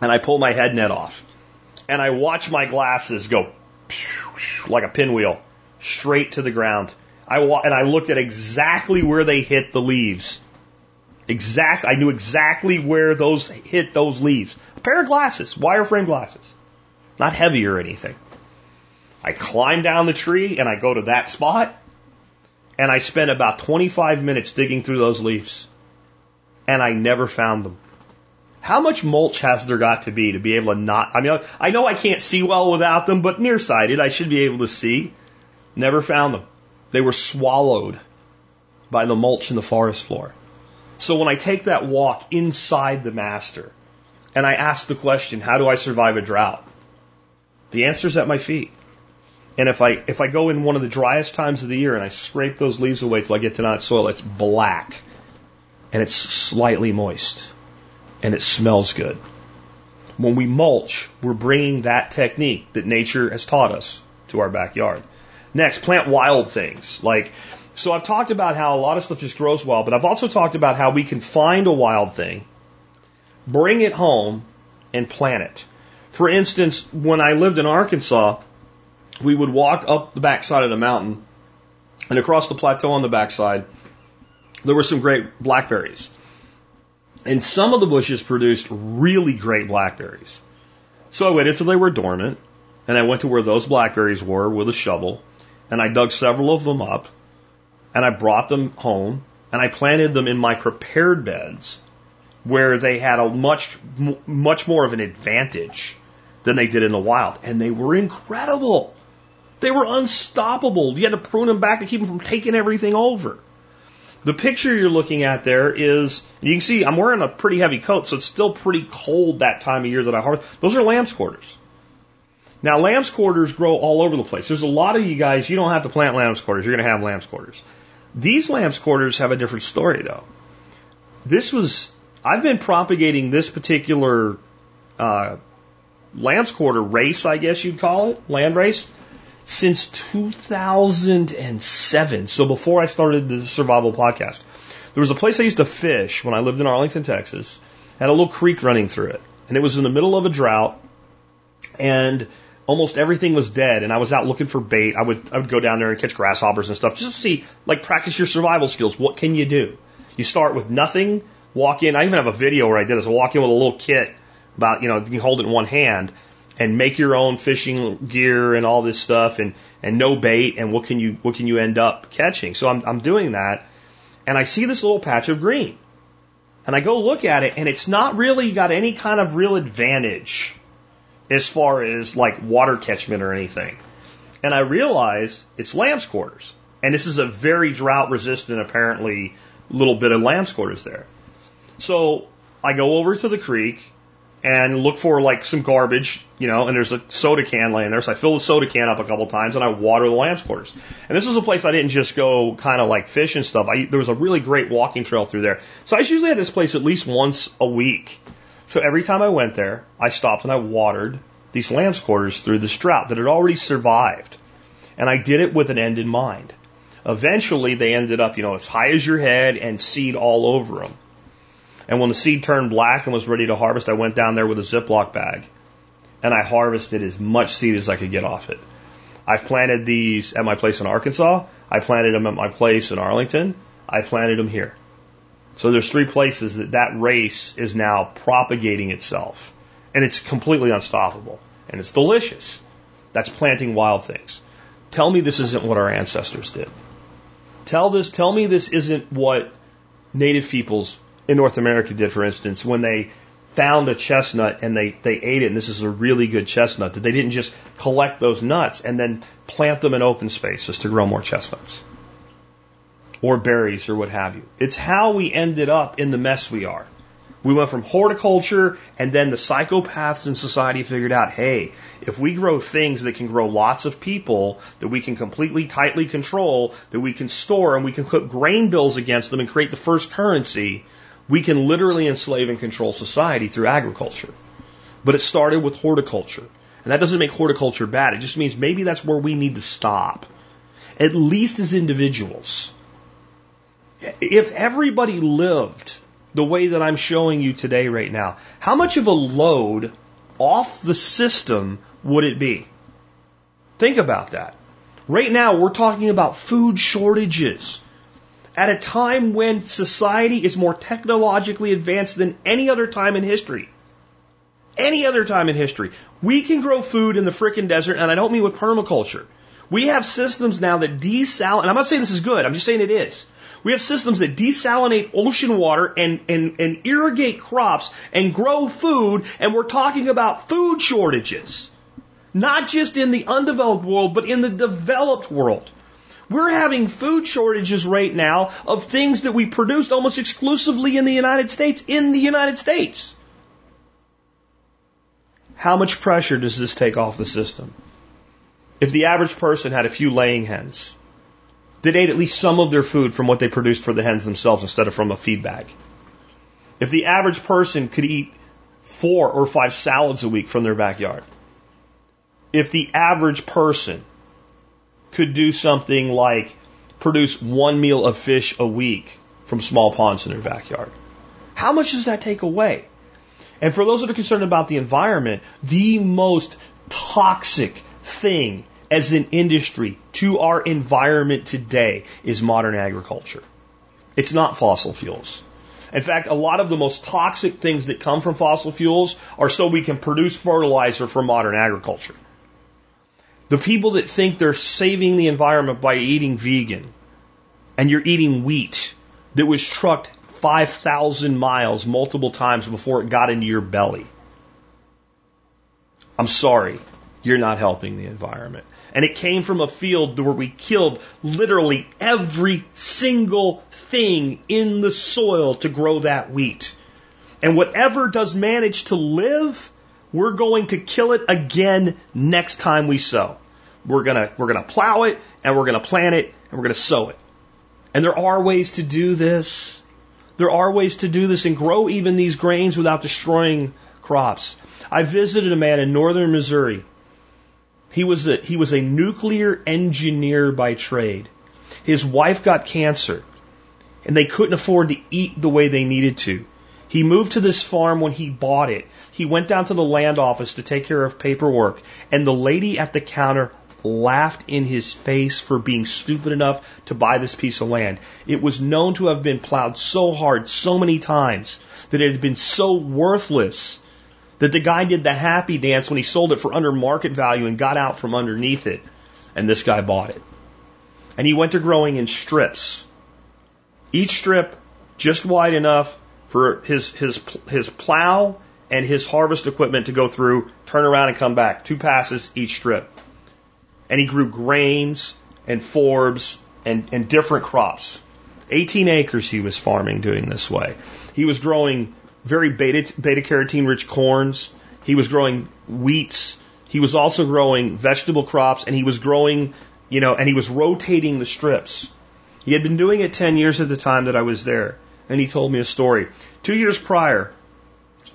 And I pull my head net off. And I watch my glasses go like a pinwheel straight to the ground. I wa- and I looked at exactly where they hit the leaves. Exact, I knew exactly where those hit those leaves. A pair of glasses, wireframe glasses, not heavy or anything. I climb down the tree and I go to that spot and I spent about 25 minutes digging through those leaves. And I never found them. How much mulch has there got to be to be able to not? I mean, I know I can't see well without them, but nearsighted, I should be able to see. Never found them. They were swallowed by the mulch in the forest floor. So when I take that walk inside the master, and I ask the question, how do I survive a drought? The answer's at my feet. And if I if I go in one of the driest times of the year and I scrape those leaves away till I get to not soil, it's black and it's slightly moist and it smells good. When we mulch, we're bringing that technique that nature has taught us to our backyard. Next, plant wild things. Like, so I've talked about how a lot of stuff just grows wild, but I've also talked about how we can find a wild thing, bring it home, and plant it. For instance, when I lived in Arkansas, we would walk up the backside of the mountain and across the plateau on the backside, there were some great blackberries. And some of the bushes produced really great blackberries. So I waited till they were dormant, and I went to where those blackberries were with a shovel, and I dug several of them up, and I brought them home, and I planted them in my prepared beds, where they had a much, much more of an advantage than they did in the wild, and they were incredible. They were unstoppable. You had to prune them back to keep them from taking everything over. The picture you're looking at there is, you can see I'm wearing a pretty heavy coat, so it's still pretty cold that time of year that I harvest. Those are lamb's quarters. Now, lamb's quarters grow all over the place. There's a lot of you guys, you don't have to plant lamb's quarters. You're going to have lamb's quarters. These lamb's quarters have a different story, though. This was, I've been propagating this particular uh, quarter race, I guess you'd call it, land race, since 2007. So before I started the survival podcast, there was a place I used to fish when I lived in Arlington, Texas, had a little creek running through it. And it was in the middle of a drought and almost everything was dead and I was out looking for bait. I would, I would go down there and catch grasshoppers and stuff just to see, like practice your survival skills. What can you do? You start with nothing, walk in. I even have a video where I did this. I walk in with a little kit about, you know, you hold it in one hand and make your own fishing gear and all this stuff and, and no bait and what can you, what can you end up catching? So I'm, I'm doing that and I see this little patch of green and I go look at it and it's not really got any kind of real advantage as far as like water catchment or anything. And I realize it's lamb's quarters. And this is a very drought resistant, apparently, little bit of lamb's quarters there. So I go over to the creek and look for like some garbage, you know, and there's a soda can laying there. So I fill the soda can up a couple times and I water the lamb's quarters. And this was a place I didn't just go kind of like fish and stuff. I, there was a really great walking trail through there. So I usually at this place at least once a week. So every time I went there, I stopped and I watered these lamb's quarters through this drought that had already survived. And I did it with an end in mind. Eventually they ended up, you know, as high as your head and seed all over them. And when the seed turned black and was ready to harvest, I went down there with a Ziploc bag and I harvested as much seed as I could get off it. I've planted these at my place in Arkansas. I planted them at my place in Arlington. I planted them here. So there's three places that that race is now propagating itself. And it's completely unstoppable. And it's delicious. That's planting wild things. Tell me this isn't what our ancestors did. Tell this, tell me this isn't what native peoples in North America did, for instance, when they found a chestnut and they, they ate it, and this is a really good chestnut, that they didn't just collect those nuts and then plant them in open spaces to grow more chestnuts or berries or what have you. It's how we ended up in the mess we are. We went from horticulture and then the psychopaths in society figured out, hey, if we grow things that can grow lots of people, that we can completely tightly control, that we can store and we can put grain bills against them and create the first currency, we can literally enslave and control society through agriculture. But it started with horticulture. And that doesn't make horticulture bad. It just means maybe that's where we need to stop. At least as individuals. If everybody lived the way that I'm showing you today right now, how much of a load off the system would it be? Think about that. Right now, we're talking about food shortages at a time when society is more technologically advanced than any other time in history. Any other time in history. We can grow food in the frickin' desert, and I don't mean with permaculture. We have systems now that desalinate, and I'm not saying this is good, I'm just saying it is. We have systems that desalinate ocean water and, and, and irrigate crops and grow food, and we're talking about food shortages. Not just in the undeveloped world, but in the developed world. We're having food shortages right now of things that we produced almost exclusively in the United States, in the United States. how much pressure does this take off the system? If the average person had a few laying hens that ate at least some of their food from what they produced for the hens themselves instead of from a feed bag. If the average person could eat four or five salads a week from their backyard. If the average person could do something like produce one meal of fish a week from small ponds in their backyard. How much does that take away? And for those that are concerned about the environment, the most toxic thing as an industry to our environment today is modern agriculture. It's not fossil fuels. In fact, a lot of the most toxic things that come from fossil fuels are so we can produce fertilizer for modern agriculture. The people that think they're saving the environment by eating vegan and you're eating wheat that was trucked 5,000 miles multiple times before it got into your belly. I'm sorry, you're not helping the environment. And it came from a field where we killed literally every single thing in the soil to grow that wheat. And whatever does manage to live, we're going to kill it again next time we sow. We're gonna, we're gonna plow it and we're gonna plant it and we're gonna sow it. And there are ways to do this. There are ways to do this and grow even these grains without destroying crops. I visited a man in northern Missouri. He was a, he was a nuclear engineer by trade. His wife got cancer and they couldn't afford to eat the way they needed to. He moved to this farm when he bought it. He went down to the land office to take care of paperwork, and the lady at the counter laughed in his face for being stupid enough to buy this piece of land. It was known to have been plowed so hard so many times that it had been so worthless that the guy did the happy dance when he sold it for under market value and got out from underneath it. And this guy bought it. And he went to growing in strips. Each strip just wide enough for his, his, his plow and his harvest equipment to go through, turn around and come back. Two passes each strip. And he grew grains and forbs and, and different crops. 18 acres he was farming doing this way. He was growing very beta, beta carotene rich corns. He was growing wheats. He was also growing vegetable crops and he was growing, you know, and he was rotating the strips. He had been doing it 10 years at the time that I was there. And he told me a story. Two years prior,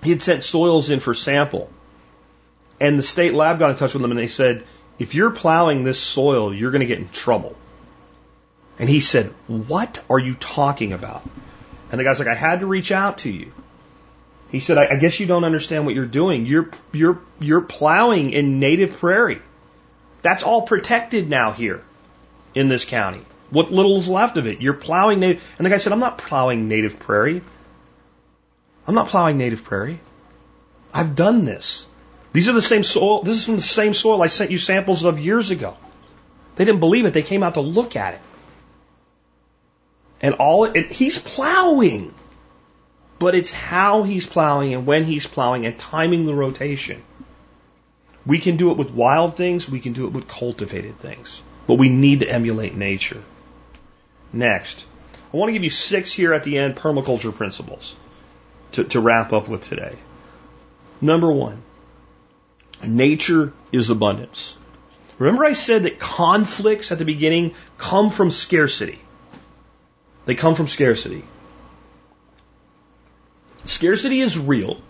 he had sent soils in for sample. And the state lab got in touch with him and they said, if you're plowing this soil, you're going to get in trouble. And he said, What are you talking about? And the guy's like, I had to reach out to you. He said, I, I guess you don't understand what you're doing. You're, you're, you're plowing in native prairie. That's all protected now here in this county. What little is left of it. You're plowing native. And the guy said, I'm not plowing native prairie. I'm not plowing native prairie. I've done this. These are the same soil. This is from the same soil I sent you samples of years ago. They didn't believe it. They came out to look at it. And all it, he's plowing. But it's how he's plowing and when he's plowing and timing the rotation. We can do it with wild things, we can do it with cultivated things. But we need to emulate nature. Next, I want to give you six here at the end permaculture principles to, to wrap up with today. Number one, nature is abundance. Remember I said that conflicts at the beginning come from scarcity. They come from scarcity. Scarcity is real,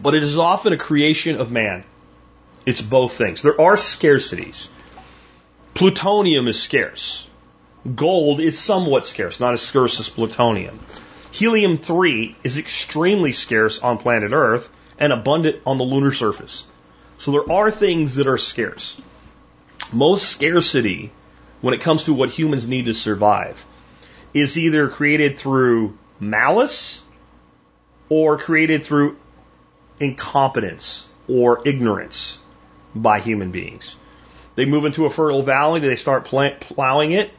but it is often a creation of man. It's both things. There are scarcities. Plutonium is scarce. Gold is somewhat scarce, not as scarce as plutonium. Helium 3 is extremely scarce on planet Earth and abundant on the lunar surface. So there are things that are scarce. Most scarcity, when it comes to what humans need to survive, is either created through malice or created through incompetence or ignorance by human beings. They move into a fertile valley, they start plowing it,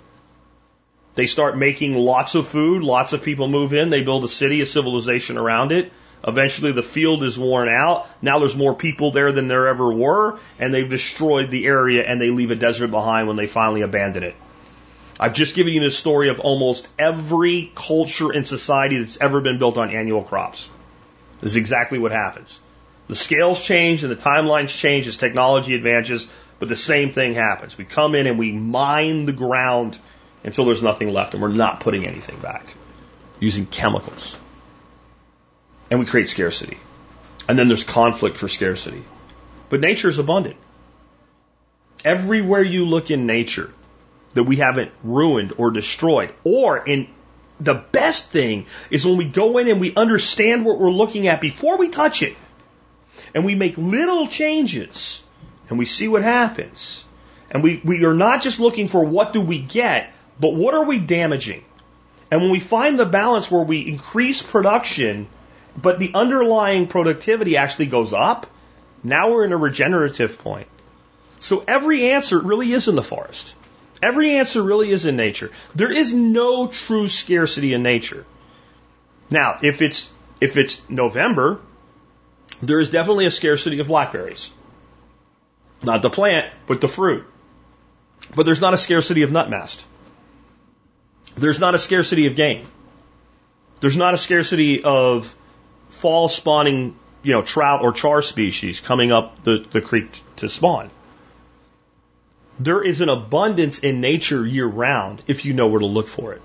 they start making lots of food, lots of people move in, they build a city, a civilization around it. Eventually the field is worn out. Now there's more people there than there ever were, and they've destroyed the area and they leave a desert behind when they finally abandon it. I've just given you the story of almost every culture and society that's ever been built on annual crops. This is exactly what happens. The scales change and the timelines change as technology advances, but the same thing happens. We come in and we mine the ground until there's nothing left and we're not putting anything back using chemicals. And we create scarcity. And then there's conflict for scarcity. But nature is abundant. Everywhere you look in nature that we haven't ruined or destroyed, or in the best thing is when we go in and we understand what we're looking at before we touch it. And we make little changes and we see what happens. And we, we are not just looking for what do we get, but what are we damaging? And when we find the balance where we increase production, but the underlying productivity actually goes up, now we're in a regenerative point. So every answer really is in the forest. Every answer really is in nature. There is no true scarcity in nature. Now, if it's if it's November, there is definitely a scarcity of blackberries. Not the plant, but the fruit. But there's not a scarcity of nutmast. There's not a scarcity of game. There's not a scarcity of fall spawning, you know, trout or char species coming up the, the creek to spawn. There is an abundance in nature year round if you know where to look for it.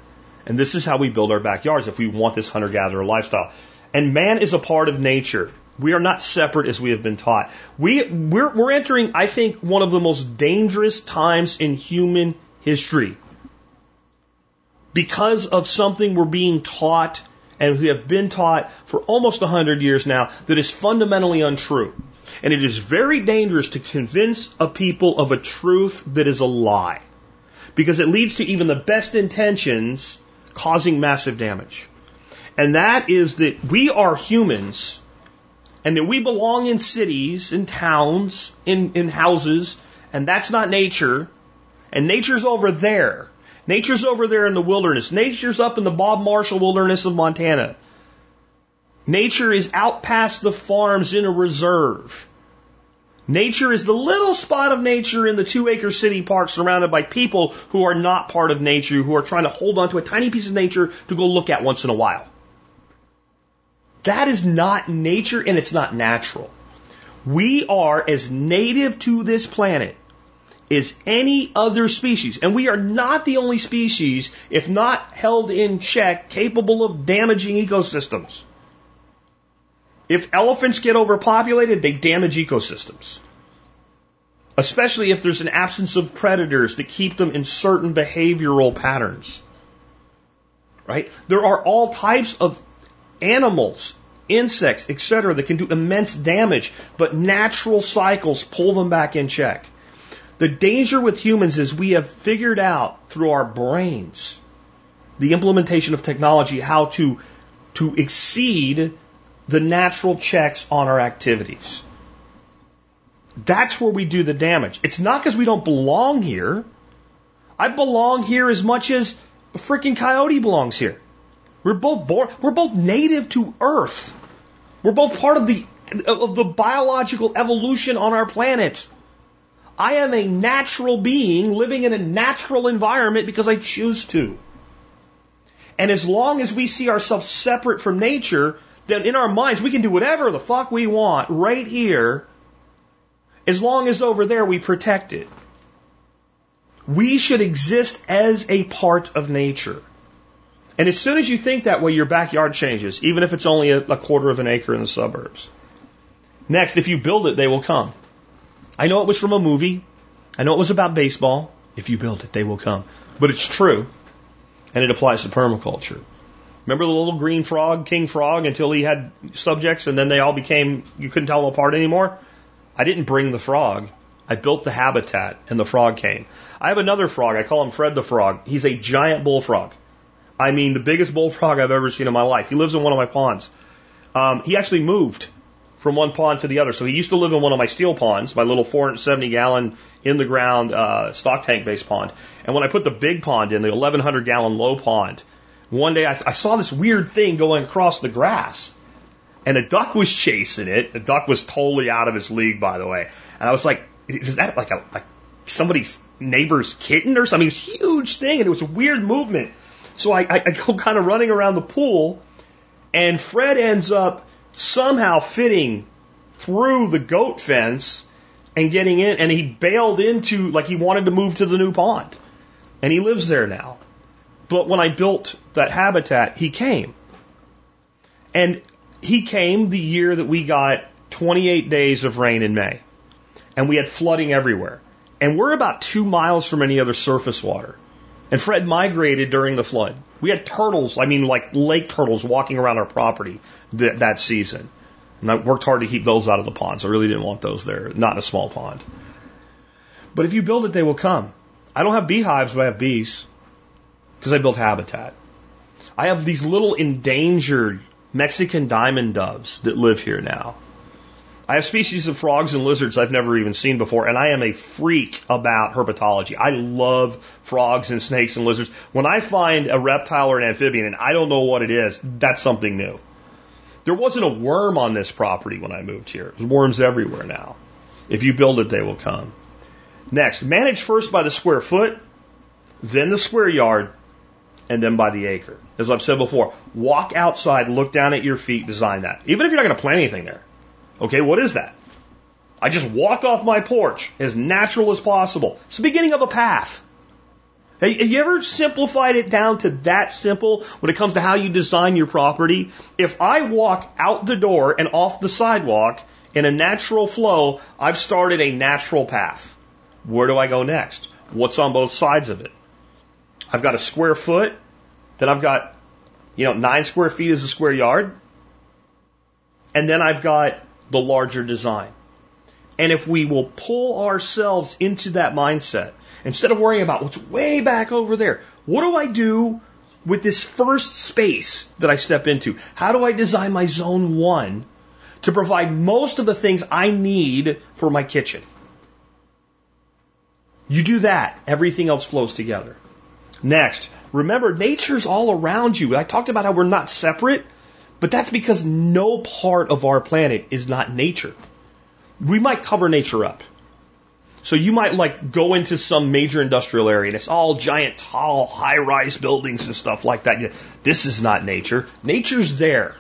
And this is how we build our backyards if we want this hunter gatherer lifestyle. And man is a part of nature. We are not separate as we have been taught. We, we're, we're entering, I think, one of the most dangerous times in human history because of something we're being taught and we have been taught for almost a hundred years now that is fundamentally untrue. And it is very dangerous to convince a people of a truth that is a lie. Because it leads to even the best intentions causing massive damage. And that is that we are humans and that we belong in cities, in towns, in, in houses, and that's not nature. And nature's over there. Nature's over there in the wilderness. Nature's up in the Bob Marshall wilderness of Montana. Nature is out past the farms in a reserve. Nature is the little spot of nature in the two acre city park surrounded by people who are not part of nature, who are trying to hold on to a tiny piece of nature to go look at once in a while. That is not nature and it's not natural. We are as native to this planet as any other species. And we are not the only species, if not held in check, capable of damaging ecosystems. If elephants get overpopulated, they damage ecosystems. Especially if there's an absence of predators that keep them in certain behavioral patterns. Right? There are all types of animals, insects, etc., that can do immense damage, but natural cycles pull them back in check. The danger with humans is we have figured out through our brains the implementation of technology how to, to exceed the natural checks on our activities. That's where we do the damage. It's not because we don't belong here. I belong here as much as a freaking coyote belongs here. We're both born, we're both native to Earth. We're both part of the, of the biological evolution on our planet. I am a natural being living in a natural environment because I choose to. And as long as we see ourselves separate from nature, then in our minds we can do whatever the fuck we want right here, as long as over there we protect it. We should exist as a part of nature. And as soon as you think that way, your backyard changes, even if it's only a, a quarter of an acre in the suburbs. Next, if you build it, they will come. I know it was from a movie. I know it was about baseball. If you build it, they will come. But it's true. And it applies to permaculture. Remember the little green frog, king frog, until he had subjects and then they all became, you couldn't tell them apart anymore? I didn't bring the frog. I built the habitat and the frog came. I have another frog. I call him Fred the frog. He's a giant bullfrog. I mean, the biggest bullfrog I've ever seen in my life. He lives in one of my ponds. Um, he actually moved from one pond to the other. So he used to live in one of my steel ponds, my little 470 gallon in the ground uh, stock tank based pond. And when I put the big pond in, the 1100 gallon low pond, one day I, I saw this weird thing going across the grass. And a duck was chasing it. The duck was totally out of his league, by the way. And I was like, is that like a like somebody's neighbor's kitten or something? It was a huge thing, and it was a weird movement. So I, I, I go kind of running around the pool, and Fred ends up somehow fitting through the goat fence and getting in, and he bailed into, like he wanted to move to the new pond. And he lives there now. But when I built that habitat, he came. And he came the year that we got 28 days of rain in May. And we had flooding everywhere. And we're about two miles from any other surface water. And Fred migrated during the flood. We had turtles, I mean, like lake turtles walking around our property that, that season. And I worked hard to keep those out of the ponds. I really didn't want those there, not in a small pond. But if you build it, they will come. I don't have beehives, but I have bees because I built habitat. I have these little endangered Mexican diamond doves that live here now. I have species of frogs and lizards I've never even seen before, and I am a freak about herpetology. I love frogs and snakes and lizards. When I find a reptile or an amphibian and I don't know what it is, that's something new. There wasn't a worm on this property when I moved here. There's worms everywhere now. If you build it, they will come. Next, manage first by the square foot, then the square yard, and then by the acre. As I've said before, walk outside, look down at your feet, design that. Even if you're not going to plant anything there. Okay, what is that? I just walk off my porch as natural as possible. It's the beginning of a path. Have you ever simplified it down to that simple when it comes to how you design your property? If I walk out the door and off the sidewalk in a natural flow, I've started a natural path. Where do I go next? What's on both sides of it? I've got a square foot, then I've got, you know, nine square feet is a square yard, and then I've got the larger design. And if we will pull ourselves into that mindset, instead of worrying about what's way back over there, what do I do with this first space that I step into? How do I design my zone one to provide most of the things I need for my kitchen? You do that, everything else flows together. Next, remember nature's all around you. I talked about how we're not separate. But that's because no part of our planet is not nature. We might cover nature up. So you might like go into some major industrial area and it's all giant, tall, high rise buildings and stuff like that. This is not nature. Nature's there.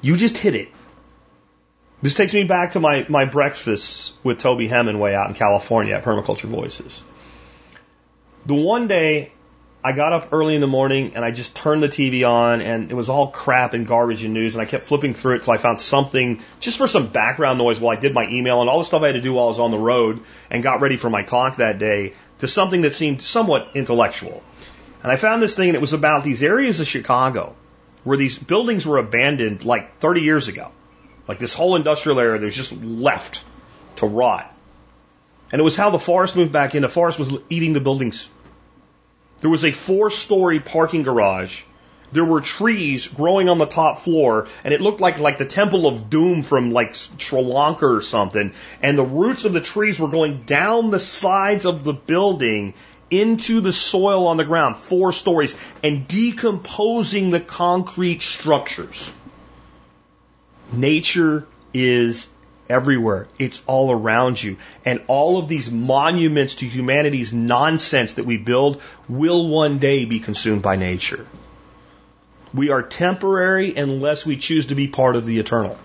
You just hit it. This takes me back to my, my breakfast with Toby Hemenway out in California at Permaculture Voices. The one day I got up early in the morning and I just turned the TV on and it was all crap and garbage and news and I kept flipping through it till I found something just for some background noise while I did my email and all the stuff I had to do while I was on the road and got ready for my talk that day to something that seemed somewhat intellectual. And I found this thing and it was about these areas of Chicago where these buildings were abandoned like 30 years ago. Like this whole industrial area that was just left to rot. And it was how the forest moved back in. The forest was eating the buildings there was a four story parking garage. There were trees growing on the top floor, and it looked like, like the Temple of Doom from like Sri Lanka or something. And the roots of the trees were going down the sides of the building into the soil on the ground, four stories, and decomposing the concrete structures. Nature is everywhere. It's all around you. And all of these monuments to humanity's nonsense that we build will one day be consumed by nature. We are temporary unless we choose to be part of the eternal.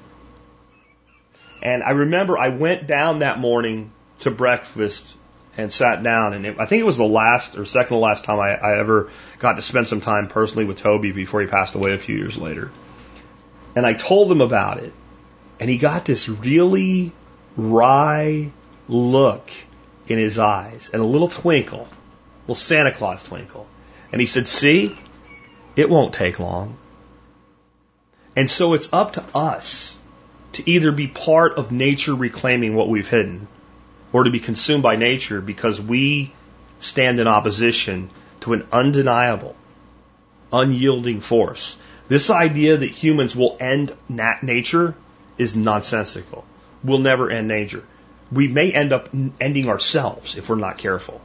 And I remember I went down that morning to breakfast and sat down, and it, I think it was the last or second to last time I, I ever got to spend some time personally with Toby before he passed away a few years later. And I told him about it. And he got this really wry look in his eyes and a little twinkle, a little Santa Claus twinkle. And he said, See, it won't take long. And so it's up to us to either be part of nature reclaiming what we've hidden or to be consumed by nature because we stand in opposition to an undeniable, unyielding force. This idea that humans will end nat- nature is nonsensical. We'll never end nature. We may end up ending ourselves if we're not careful.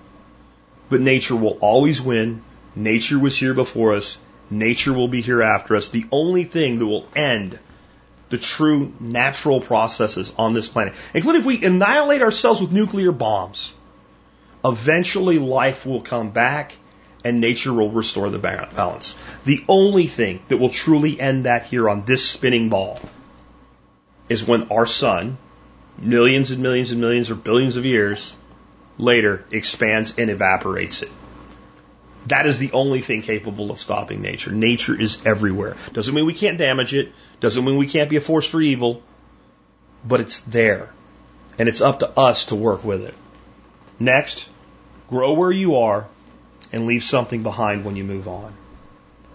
But nature will always win. Nature was here before us. Nature will be here after us. The only thing that will end the true natural processes on this planet, including if we annihilate ourselves with nuclear bombs, eventually life will come back and nature will restore the balance. The only thing that will truly end that here on this spinning ball is when our sun, millions and millions and millions or billions of years later, expands and evaporates it. That is the only thing capable of stopping nature. Nature is everywhere. Doesn't mean we can't damage it. Doesn't mean we can't be a force for evil. But it's there. And it's up to us to work with it. Next, grow where you are and leave something behind when you move on.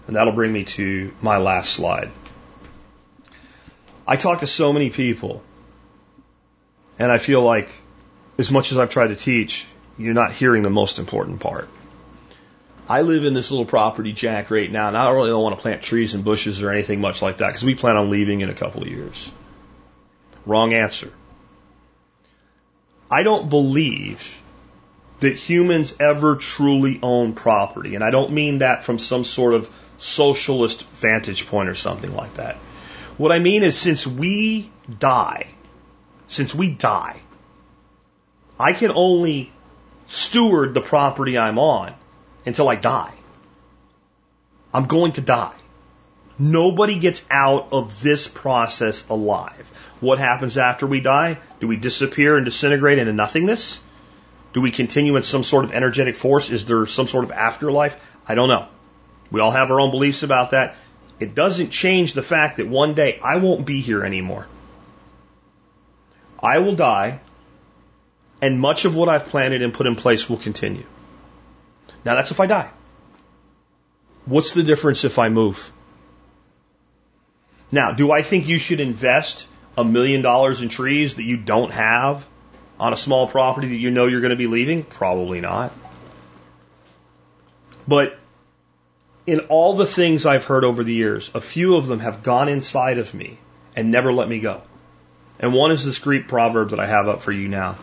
And that'll bring me to my last slide. I talk to so many people, and I feel like as much as I've tried to teach, you're not hearing the most important part. I live in this little property, Jack, right now, and I really don't want to plant trees and bushes or anything much like that because we plan on leaving in a couple of years. Wrong answer. I don't believe that humans ever truly own property, and I don't mean that from some sort of socialist vantage point or something like that. What I mean is, since we die, since we die, I can only steward the property I'm on until I die. I'm going to die. Nobody gets out of this process alive. What happens after we die? Do we disappear and disintegrate into nothingness? Do we continue in some sort of energetic force? Is there some sort of afterlife? I don't know. We all have our own beliefs about that. It doesn't change the fact that one day I won't be here anymore. I will die, and much of what I've planted and put in place will continue. Now that's if I die. What's the difference if I move? Now, do I think you should invest a million dollars in trees that you don't have on a small property that you know you're going to be leaving? Probably not. But in all the things I've heard over the years, a few of them have gone inside of me and never let me go. And one is this Greek proverb that I have up for you now.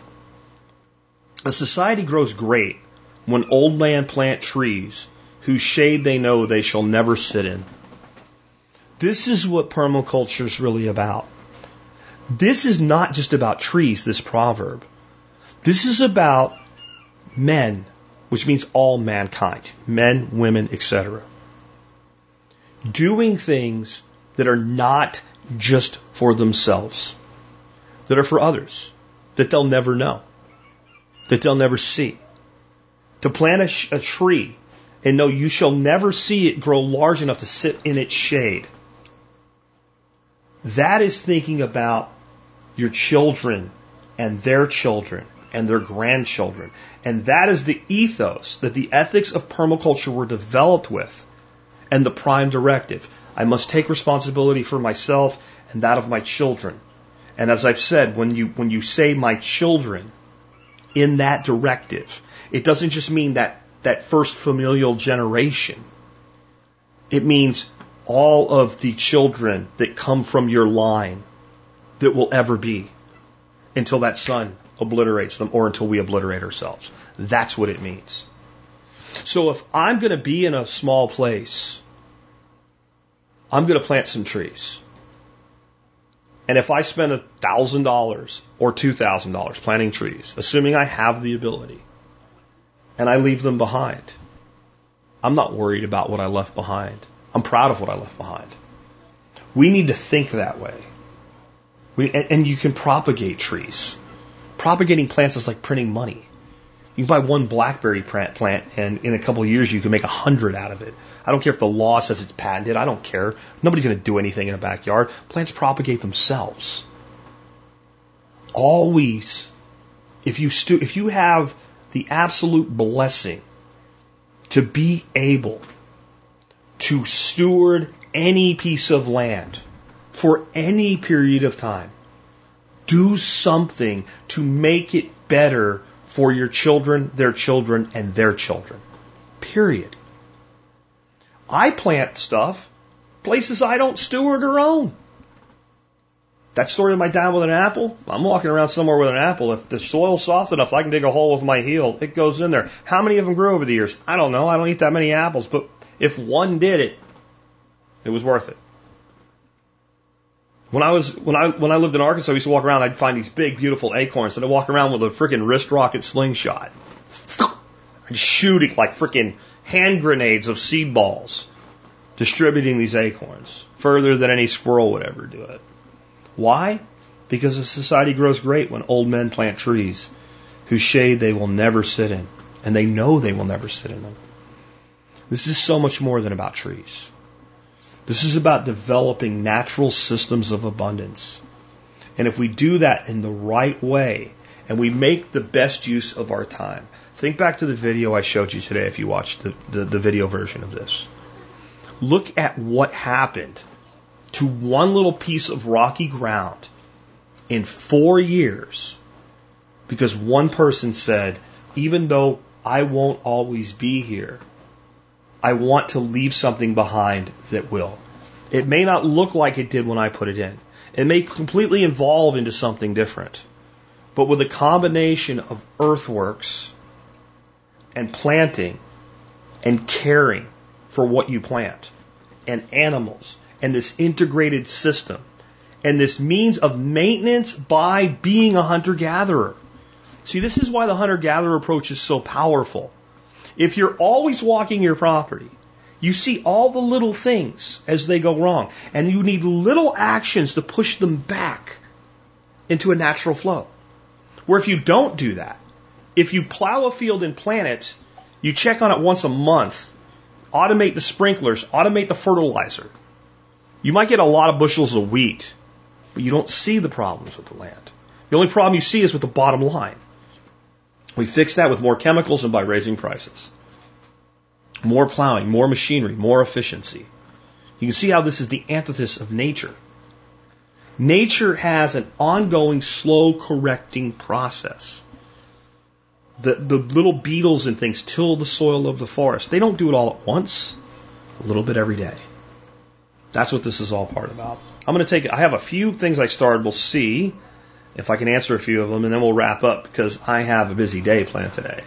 A society grows great when old men plant trees whose shade they know they shall never sit in. This is what permaculture is really about. This is not just about trees, this proverb. This is about men, which means all mankind, men, women, etc. Doing things that are not just for themselves, that are for others, that they'll never know, that they'll never see to plant a, sh- a tree and know you shall never see it grow large enough to sit in its shade. That is thinking about your children and their children and their grandchildren. And that is the ethos that the ethics of permaculture were developed with and the prime directive. I must take responsibility for myself and that of my children. And as I've said, when you, when you say my children in that directive, it doesn't just mean that, that first familial generation. It means all of the children that come from your line that will ever be until that sun obliterates them or until we obliterate ourselves. That's what it means. So if I'm going to be in a small place, I'm going to plant some trees. And if I spend a thousand dollars or two thousand dollars planting trees, assuming I have the ability, and I leave them behind. I'm not worried about what I left behind. I'm proud of what I left behind. We need to think that way. We, and, and you can propagate trees. Propagating plants is like printing money. You buy one blackberry plant, and in a couple of years you can make a hundred out of it. I don't care if the law says it's patented. I don't care. Nobody's going to do anything in a backyard. Plants propagate themselves. Always, if you stu- if you have the absolute blessing to be able to steward any piece of land for any period of time. Do something to make it better for your children, their children, and their children. Period. I plant stuff places I don't steward or own. That story of my dad with an apple, I'm walking around somewhere with an apple. If the soil's soft enough, I can dig a hole with my heel. It goes in there. How many of them grew over the years? I don't know. I don't eat that many apples, but if one did it, it was worth it. When I was when I when I lived in Arkansas, I used to walk around. I'd find these big, beautiful acorns, and I'd walk around with a freaking wrist rocket slingshot, I'd shoot it like freaking hand grenades of seed balls, distributing these acorns further than any squirrel would ever do it. Why? Because a society grows great when old men plant trees whose shade they will never sit in, and they know they will never sit in them. This is so much more than about trees. This is about developing natural systems of abundance. And if we do that in the right way, and we make the best use of our time, think back to the video I showed you today if you watched the, the, the video version of this. Look at what happened to one little piece of rocky ground in four years because one person said, even though I won't always be here, I want to leave something behind that will. It may not look like it did when I put it in. It may completely evolve into something different. But with a combination of earthworks and planting and caring for what you plant and animals and this integrated system and this means of maintenance by being a hunter gatherer. See, this is why the hunter gatherer approach is so powerful. If you're always walking your property, you see all the little things as they go wrong, and you need little actions to push them back into a natural flow. Where if you don't do that, if you plow a field and plant it, you check on it once a month, automate the sprinklers, automate the fertilizer. You might get a lot of bushels of wheat, but you don't see the problems with the land. The only problem you see is with the bottom line. We fix that with more chemicals and by raising prices. More plowing, more machinery, more efficiency. You can see how this is the antithesis of nature. Nature has an ongoing slow correcting process. The, the little beetles and things till the soil of the forest. They don't do it all at once, a little bit every day. That's what this is all part about. I'm going to take, I have a few things I started. We'll see if I can answer a few of them, and then we'll wrap up because I have a busy day planned today.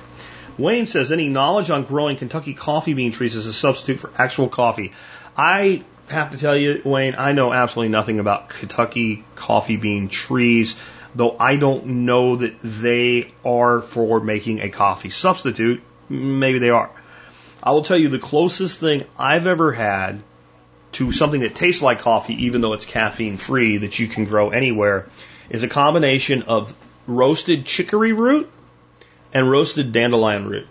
Wayne says, any knowledge on growing Kentucky coffee bean trees as a substitute for actual coffee? I have to tell you, Wayne, I know absolutely nothing about Kentucky coffee bean trees, though I don't know that they are for making a coffee substitute. Maybe they are. I will tell you the closest thing I've ever had to something that tastes like coffee, even though it's caffeine free, that you can grow anywhere, is a combination of roasted chicory root and roasted dandelion root.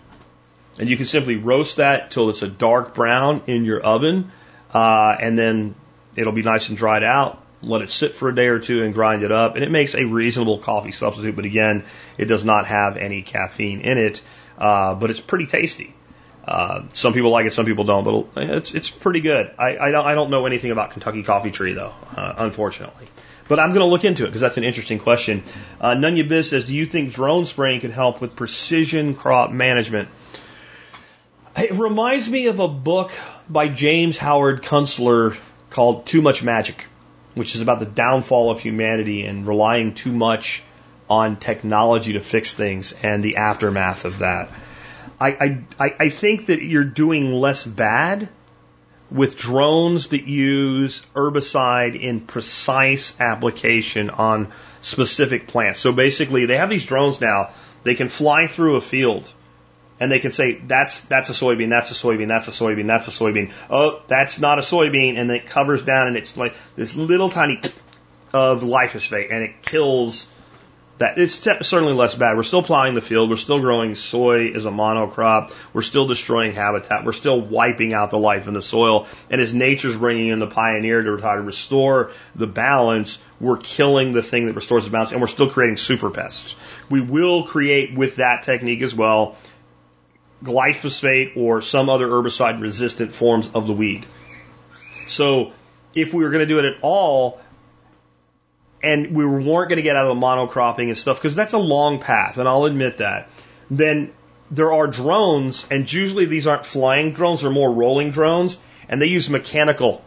And you can simply roast that till it's a dark brown in your oven, uh, and then it'll be nice and dried out. Let it sit for a day or two and grind it up, and it makes a reasonable coffee substitute. But again, it does not have any caffeine in it, uh, but it's pretty tasty. Uh, some people like it, some people don't, but it's it's pretty good. I, I don't I don't know anything about Kentucky Coffee Tree though, uh, unfortunately. But I'm going to look into it because that's an interesting question. Uh, Nunya Biz says, do you think drone spraying could help with precision crop management? It reminds me of a book by James Howard Kunstler called Too Much Magic, which is about the downfall of humanity and relying too much on technology to fix things and the aftermath of that. I, I, I think that you're doing less bad with drones that use herbicide in precise application on specific plants. So basically, they have these drones now. They can fly through a field and they can say that's that's a soybean, that's a soybean, that's a soybean, that's a soybean. Oh, that's not a soybean, and it covers down and it's like this little tiny of glyphosate, and it kills that it's certainly less bad. We're still plowing the field. We're still growing soy as a monocrop. We're still destroying habitat. We're still wiping out the life in the soil. And as nature's bringing in the pioneer to try to restore the balance, we're killing the thing that restores the balance and we're still creating super pests. We will create with that technique as well glyphosate or some other herbicide resistant forms of the weed. So if we were going to do it at all, and we weren't going to get out of the monocropping and stuff because that's a long path, and I'll admit that. Then there are drones, and usually these aren't flying drones; they're more rolling drones, and they use mechanical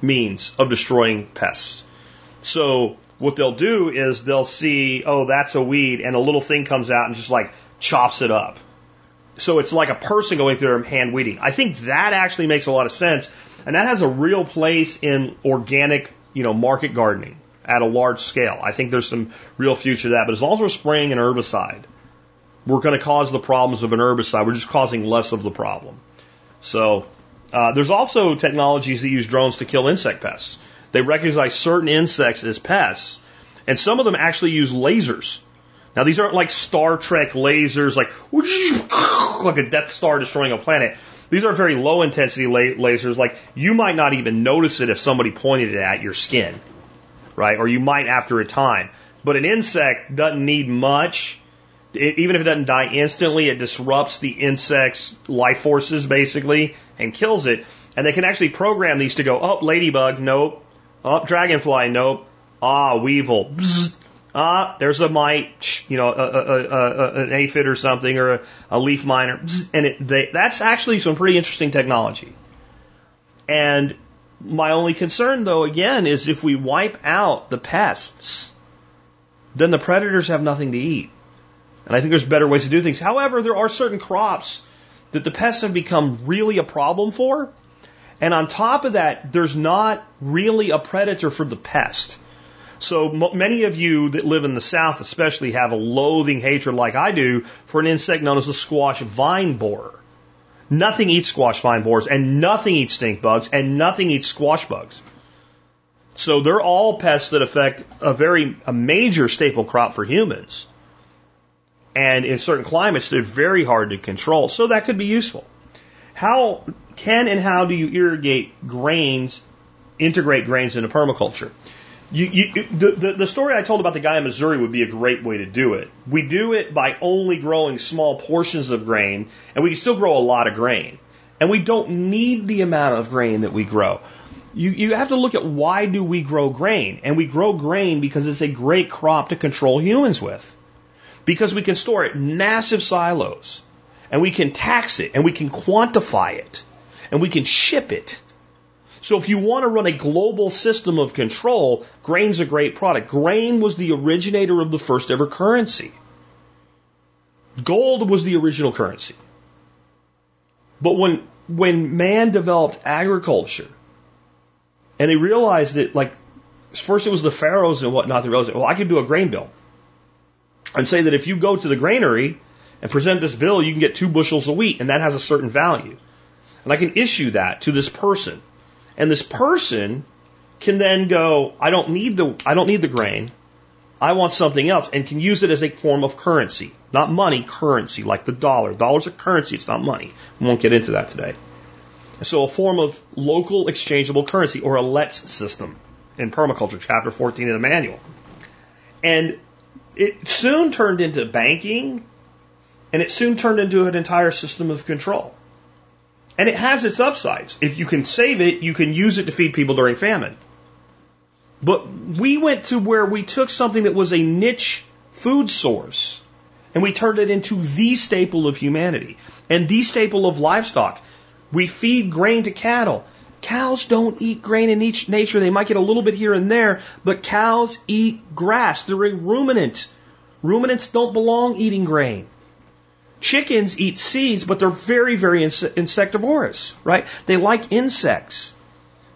means of destroying pests. So what they'll do is they'll see, oh, that's a weed, and a little thing comes out and just like chops it up. So it's like a person going through there hand weeding. I think that actually makes a lot of sense, and that has a real place in organic, you know, market gardening at a large scale. I think there's some real future to that. But as long as we're spraying an herbicide, we're going to cause the problems of an herbicide. We're just causing less of the problem. So uh, there's also technologies that use drones to kill insect pests. They recognize certain insects as pests, And some of them actually use lasers. Now these aren't like Star Trek lasers, like like a Death Star destroying a planet. These are very low intensity la- lasers. Like you might not even notice it if somebody pointed it at your skin, right? Or you might after a time. But an insect doesn't need much. It, even if it doesn't die instantly, it disrupts the insect's life forces basically and kills it. And they can actually program these to go, oh, ladybug, nope. Oh, dragonfly, nope. Ah, weevil. Ah, there's a mite, you know, a, a, a, an aphid or something, or a, leaf miner, and it, they, that's actually some pretty interesting technology. And my only concern, though, again, is if we wipe out the pests, then the predators have nothing to eat. And I think there's better ways to do things. However, there are certain crops that the pests have become really a problem for. And on top of that, there's not really a predator for the pest. So many of you that live in the South especially have a loathing hatred like I do for an insect known as the squash vine borer. Nothing eats squash vine borers and nothing eats stink bugs and nothing eats squash bugs. So they're all pests that affect a very, a major staple crop for humans. And in certain climates, they're very hard to control. So that could be useful. How can and how do you irrigate grains, integrate grains into permaculture? You, you, the, the, story I told about the guy in Missouri would be a great way to do it. We do it by only growing small portions of grain, and we can still grow a lot of grain. And we don't need the amount of grain that we grow. You, you have to look at why do we grow grain? And we grow grain because it's a great crop to control humans with. Because we can store it in massive silos, and we can tax it, and we can quantify it, and we can ship it so if you want to run a global system of control, grain's a great product. Grain was the originator of the first ever currency. Gold was the original currency. But when, when man developed agriculture, and they realized that, like, first it was the pharaohs and whatnot, they realized, well, I can do a grain bill. And say that if you go to the granary and present this bill, you can get two bushels of wheat, and that has a certain value. And I can issue that to this person. And this person can then go, I don't need the, I don't need the grain. I want something else and can use it as a form of currency. Not money, currency, like the dollar. Dollar's a currency, it's not money. We won't get into that today. So a form of local exchangeable currency or a LETS system in permaculture, chapter 14 of the manual. And it soon turned into banking and it soon turned into an entire system of control. And it has its upsides. If you can save it, you can use it to feed people during famine. But we went to where we took something that was a niche food source and we turned it into the staple of humanity and the staple of livestock. We feed grain to cattle. Cows don't eat grain in each nature. They might get a little bit here and there, but cows eat grass. They're a ruminant. Ruminants don't belong eating grain. Chickens eat seeds, but they're very, very insectivorous, right? They like insects.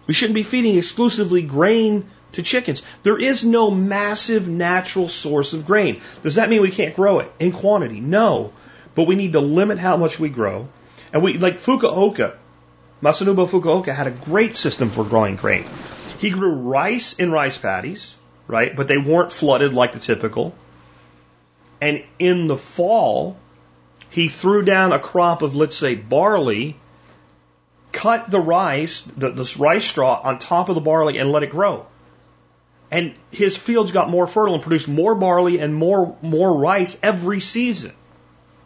We shouldn't be feeding exclusively grain to chickens. There is no massive natural source of grain. Does that mean we can't grow it in quantity? No. But we need to limit how much we grow. And we, like Fukuoka, Masanobu Fukuoka had a great system for growing grains. He grew rice in rice paddies, right? But they weren't flooded like the typical. And in the fall, he threw down a crop of, let's say, barley, cut the rice, the, this rice straw on top of the barley and let it grow. And his fields got more fertile and produced more barley and more, more rice every season.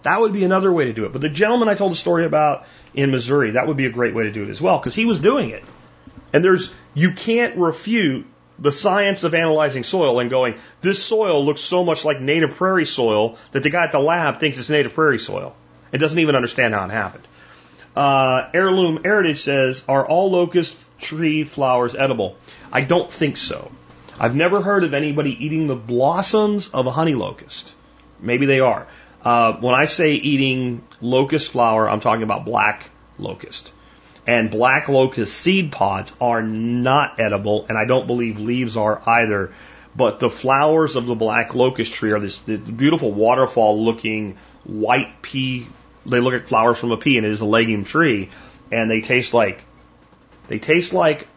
That would be another way to do it. But the gentleman I told a story about in Missouri, that would be a great way to do it as well, because he was doing it. And there's, you can't refute the science of analyzing soil and going, this soil looks so much like native prairie soil that the guy at the lab thinks it's native prairie soil. It doesn't even understand how it happened. Uh, Heirloom Heritage says, are all locust tree flowers edible? I don't think so. I've never heard of anybody eating the blossoms of a honey locust. Maybe they are. Uh, when I say eating locust flower, I'm talking about black locust and black locust seed pods are not edible, and I don't believe leaves are either. But the flowers of the black locust tree are this, this beautiful waterfall looking white pea. They look like flowers from a pea, and it is a legume tree, and they taste like they taste like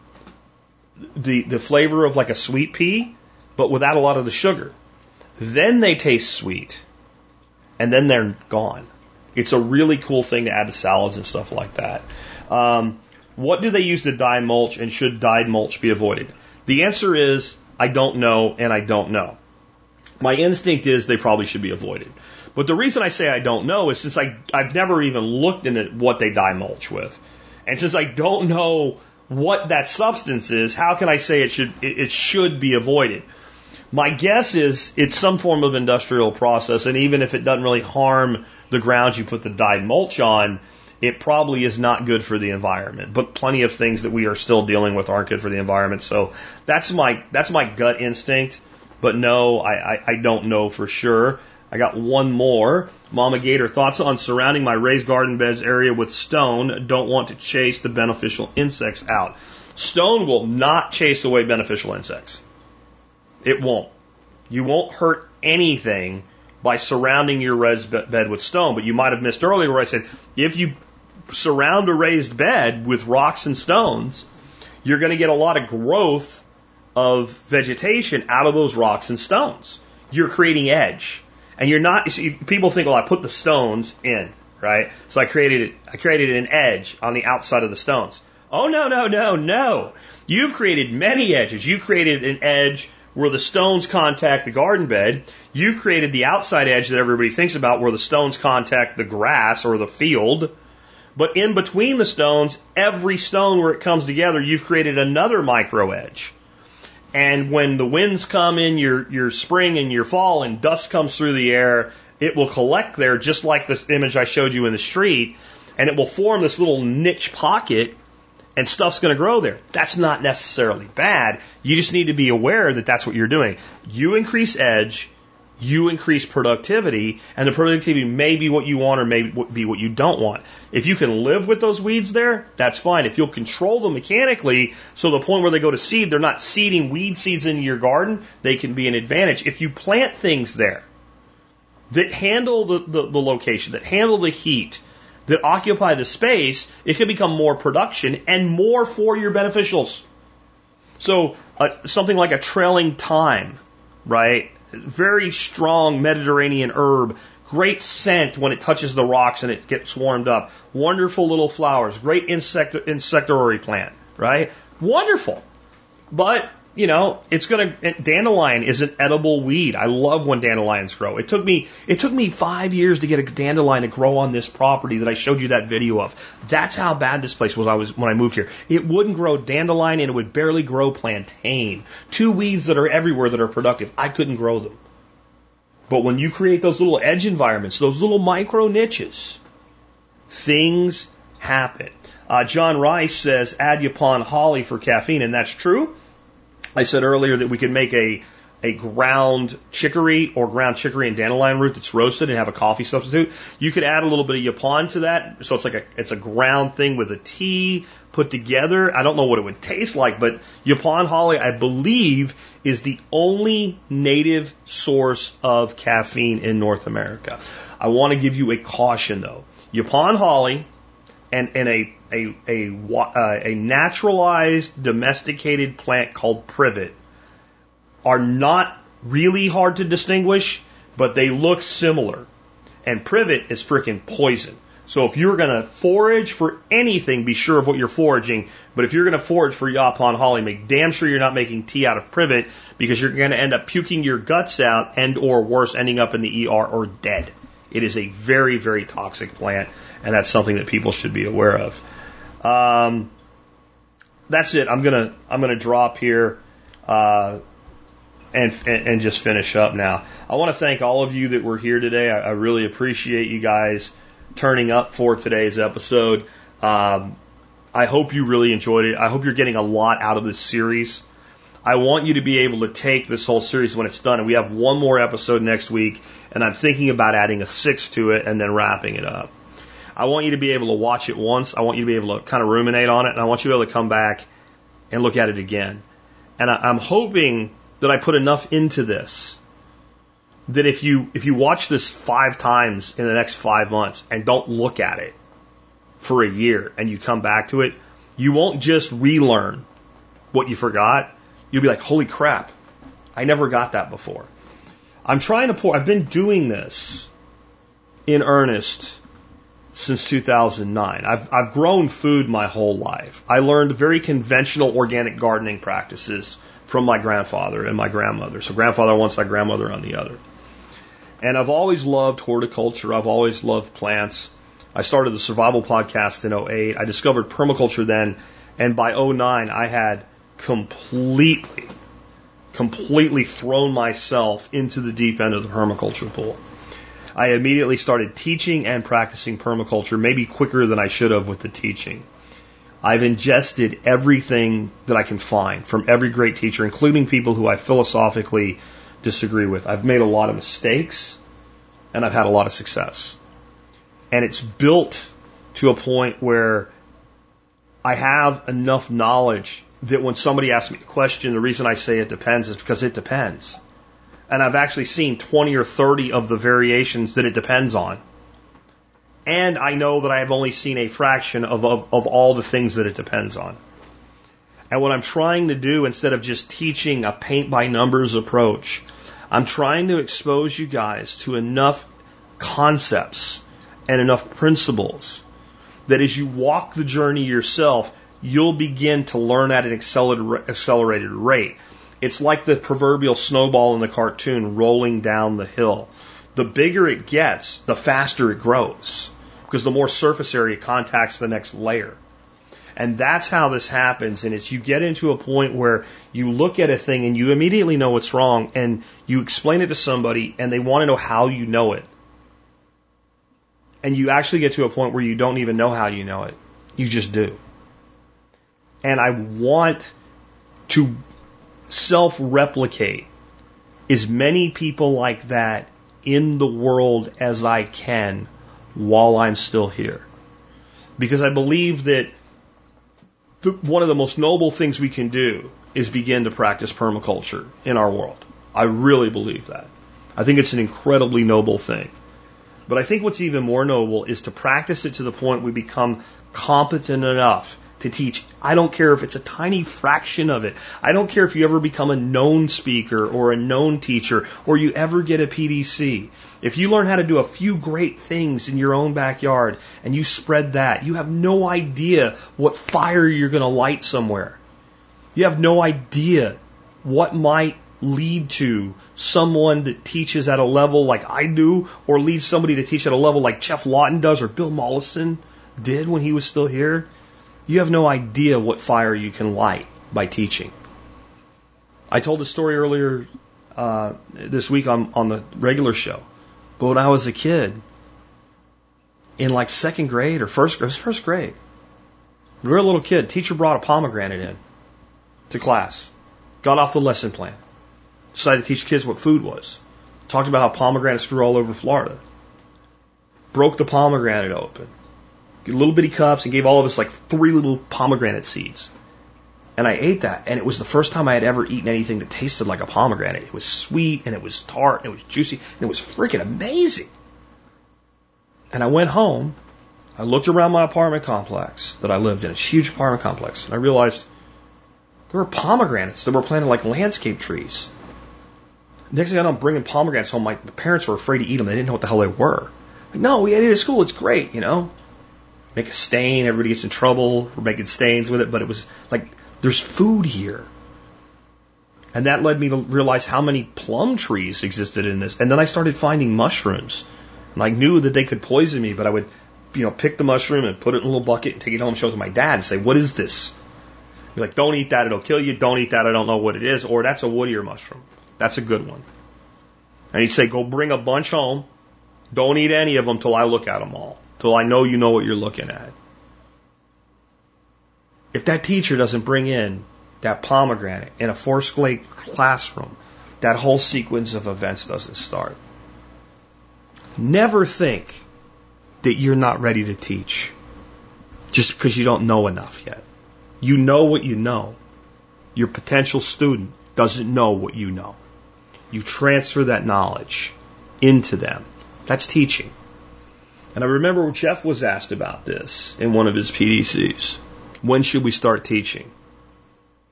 the the flavor of like a sweet pea, but without a lot of the sugar. Then they taste sweet, and then they're gone. It's a really cool thing to add to salads and stuff like that. Um, what do they use to dye mulch, and should dyed mulch be avoided? The answer is I don't know, and I don't know. My instinct is they probably should be avoided. But the reason I say I don't know is since I, I've never even looked into what they dye mulch with. And since I don't know what that substance is, how can I say it should, it, it should be avoided? My guess is it's some form of industrial process, and even if it doesn't really harm the grounds you put the dyed mulch on, it probably is not good for the environment. But plenty of things that we are still dealing with aren't good for the environment. So that's my that's my gut instinct. But no, I, I, I don't know for sure. I got one more. Mama Gator, thoughts on surrounding my raised garden beds area with stone. Don't want to chase the beneficial insects out. Stone will not chase away beneficial insects. It won't. You won't hurt anything by surrounding your raised bed with stone. But you might have missed earlier where I said if you surround a raised bed with rocks and stones, you're going to get a lot of growth of vegetation out of those rocks and stones. You're creating edge. And you're not, see, people think, well, I put the stones in, right? So I created I created an edge on the outside of the stones. Oh, no, no, no, no. You've created many edges. You created an edge where the stones contact the garden bed. You've created the outside edge that everybody thinks about where the stones contact the grass or the field. But in between the stones, every stone where it comes together, you've created another micro edge. And when the winds come in your, your spring and your fall and dust comes through the air, it will collect there just like the image I showed you in the street and it will form this little niche pocket and stuff's going to grow there. That's not necessarily bad. You just need to be aware that that's what you're doing. You increase edge, you increase productivity, and the productivity may be what you want or may be what you don't want. If you can live with those weeds there, that's fine. If you'll control them mechanically, so the point where they go to seed, they're not seeding weed seeds into your garden, they can be an advantage. If you plant things there that handle the, the, the location, that handle the heat, that occupy the space, it can become more production and more for your beneficials. So uh, something like a trailing thyme, right? Very strong Mediterranean herb, great scent when it touches the rocks and it gets warmed up. Wonderful little flowers, great insect insectivorous plant, right? Wonderful. But you know, it's gonna dandelion is an edible weed. I love when dandelions grow. It took me it took me five years to get a dandelion to grow on this property that I showed you that video of. That's how bad this place was. I was when I moved here. It wouldn't grow dandelion and it would barely grow plantain. Two weeds that are everywhere that are productive. I couldn't grow them. But when you create those little edge environments, those little micro niches, things happen. Uh, John Rice says add Yaupon holly for caffeine, and that's true. I said earlier that we could make a a ground chicory or ground chicory and dandelion root that's roasted and have a coffee substitute. You could add a little bit of Yaupon to that, so it's like a it's a ground thing with a tea put together. I don't know what it would taste like, but Yaupon holly, I believe, is the only native source of caffeine in North America. I want to give you a caution though. Yaupon holly and, and a, a, a, uh, a naturalized domesticated plant called privet are not really hard to distinguish, but they look similar. And privet is freaking poison. So if you're going to forage for anything, be sure of what you're foraging. But if you're going to forage for Yaupon holly, make damn sure you're not making tea out of privet because you're going to end up puking your guts out and or worse, ending up in the ER or dead. It is a very, very toxic plant and that's something that people should be aware of. Um, that's it. I'm gonna I'm gonna drop here uh, and, and, just finish up now. I want to thank all of you that were here today. I, I really appreciate you guys turning up for today's episode. Um, I hope you really enjoyed it. I hope you're getting a lot out of this series. I want you to be able to take this whole series when it's done, and we have one more episode next week, and I'm thinking about adding a six to it and then wrapping it up. I want you to be able to watch it once. I want you to be able to kind of ruminate on it, and I want you to be able to come back and look at it again. And I, I'm hoping that I put enough into this that if you if you watch this five times in the next five months and don't look at it for a year and you come back to it, you won't just relearn what you forgot. You'll be like, holy crap, I never got that before. I'm trying to pour, I've been doing this in earnest since 2009. I've, I've grown food my whole life. I learned very conventional organic gardening practices from my grandfather and my grandmother. So grandfather on one side, grandmother on the other. And I've always loved horticulture. I've always loved plants. I started the survival podcast in 08. I discovered permaculture then. And by 09, I had completely, completely thrown myself into the deep end of the permaculture pool. I immediately started teaching and practicing permaculture, maybe quicker than I should have with the teaching. I've ingested everything that I can find from every great teacher, including people who I philosophically disagree with. I've made a lot of mistakes and I've had a lot of success. And it's built to a point where I have enough knowledge that when somebody asks me a question, the reason I say it depends is because it depends. And I've actually seen 20 or 30 of the variations that it depends on. And I know that I have only seen a fraction of, of, of all the things that it depends on. And what I'm trying to do, instead of just teaching a paint by numbers approach, I'm trying to expose you guys to enough concepts and enough principles that as you walk the journey yourself, you'll begin to learn at an accelerated rate. It's like the proverbial snowball in the cartoon rolling down the hill. The bigger it gets, the faster it grows because the more surface area contacts the next layer. And that's how this happens. And it's you get into a point where you look at a thing and you immediately know what's wrong and you explain it to somebody and they want to know how you know it. And you actually get to a point where you don't even know how you know it. You just do. And I want to self replicate as many people like that in the world as I can while I'm still here. Because I believe that one of the most noble things we can do is begin to practice permaculture in our world. I really believe that. I think it's an incredibly noble thing. But I think what's even more noble is to practice it to the point we become competent enough to teach. I don't care if it's a tiny fraction of it. I don't care if you ever become a known speaker or a known teacher or you ever get a PDC. If you learn how to do a few great things in your own backyard and you spread that, you have no idea what fire you're going to light somewhere. You have no idea what might lead to someone that teaches at a level like I do, or leads somebody to teach at a level like Geoff Lawton does, or Bill Mollison did when he was still here. You have no idea what fire you can light by teaching. I told a story earlier uh, this week on, on the regular show, but when I was a kid, in like second grade or first, it was first grade. We were a little kid. Teacher brought a pomegranate in to class. Got off the lesson plan decided to teach kids what food was. Talked about how pomegranates grew all over Florida. Broke the pomegranate open. Little bitty cups and gave all of us like three little pomegranate seeds. And I ate that, and it was the first time I had ever eaten anything that tasted like a pomegranate. It was sweet, and it was tart, and it was juicy, and it was freaking amazing. And I went home, I looked around my apartment complex that I lived in, a huge apartment complex, and I realized there were pomegranates that were planted like landscape trees. Next thing I know, I'm bringing pomegranates home. My parents were afraid to eat them. They didn't know what the hell they were. Like, no, we ate it at school. It's great, you know. Make a stain. Everybody gets in trouble for making stains with it. But it was like, there's food here. And that led me to realize how many plum trees existed in this. And then I started finding mushrooms. And I knew that they could poison me, but I would, you know, pick the mushroom and put it in a little bucket and take it home show it to my dad and say, what is this? You're like, don't eat that. It'll kill you. Don't eat that. I don't know what it is. Or that's a wood ear mushroom. That's a good one. And he'd say, go bring a bunch home. Don't eat any of them till I look at them all, till I know you know what you're looking at. If that teacher doesn't bring in that pomegranate in a fourth grade classroom, that whole sequence of events doesn't start. Never think that you're not ready to teach just because you don't know enough yet. You know what you know. Your potential student doesn't know what you know. You transfer that knowledge into them. That's teaching. And I remember Geoff was asked about this in one of his PDCs. When should we start teaching?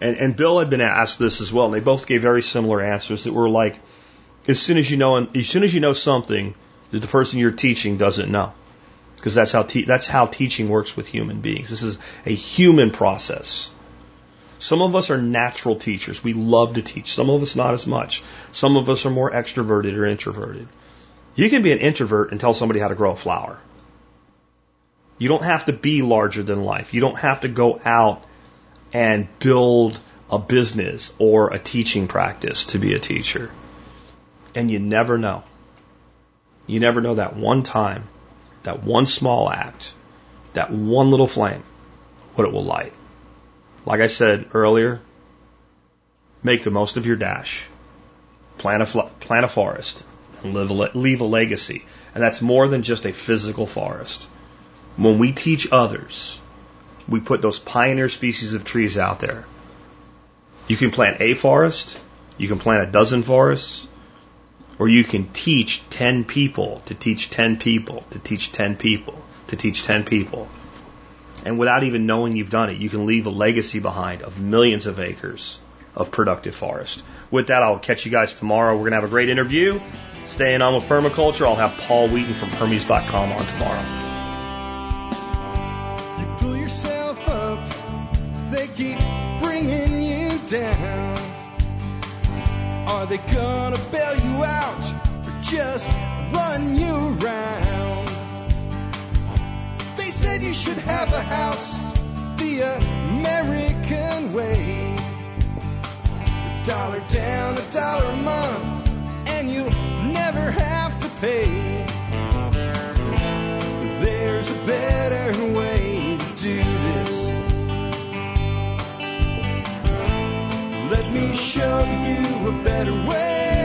And, and Bill had been asked this as well, and they both gave very similar answers that were like, as soon as you know, as soon as you know something that the person you're teaching doesn't know, because that's how te- that's how teaching works with human beings. This is a human process. Some of us are natural teachers. We love to teach. Some of us not as much. Some of us are more extroverted or introverted. You can be an introvert and tell somebody how to grow a flower. You don't have to be larger than life. You don't have to go out and build a business or a teaching practice to be a teacher. And you never know. You never know that one time, that one small act, that one little flame, what it will light. Like I said earlier, make the most of your dash. Plant a, plant a forest and live leave a legacy. And that's more than just a physical forest. When we teach others, we put those pioneer species of trees out there. You can plant a forest, you can plant a dozen forests, or you can teach 10 people to teach 10 people to teach 10 people to teach 10 people. And without even knowing you've done it, you can leave a legacy behind of millions of acres of productive forest. With that, I'll catch you guys tomorrow. We're going to have a great interview. Staying on with permaculture, I'll have Paul Wheaton from permies.com on tomorrow. You pull yourself up, they keep bringing you down. Are they gonna bail you out or just run you around? They said you should have a house the American way. A dollar down, a dollar a month, and you'll never have to pay. There's a better way to do this. Let me show you a better way.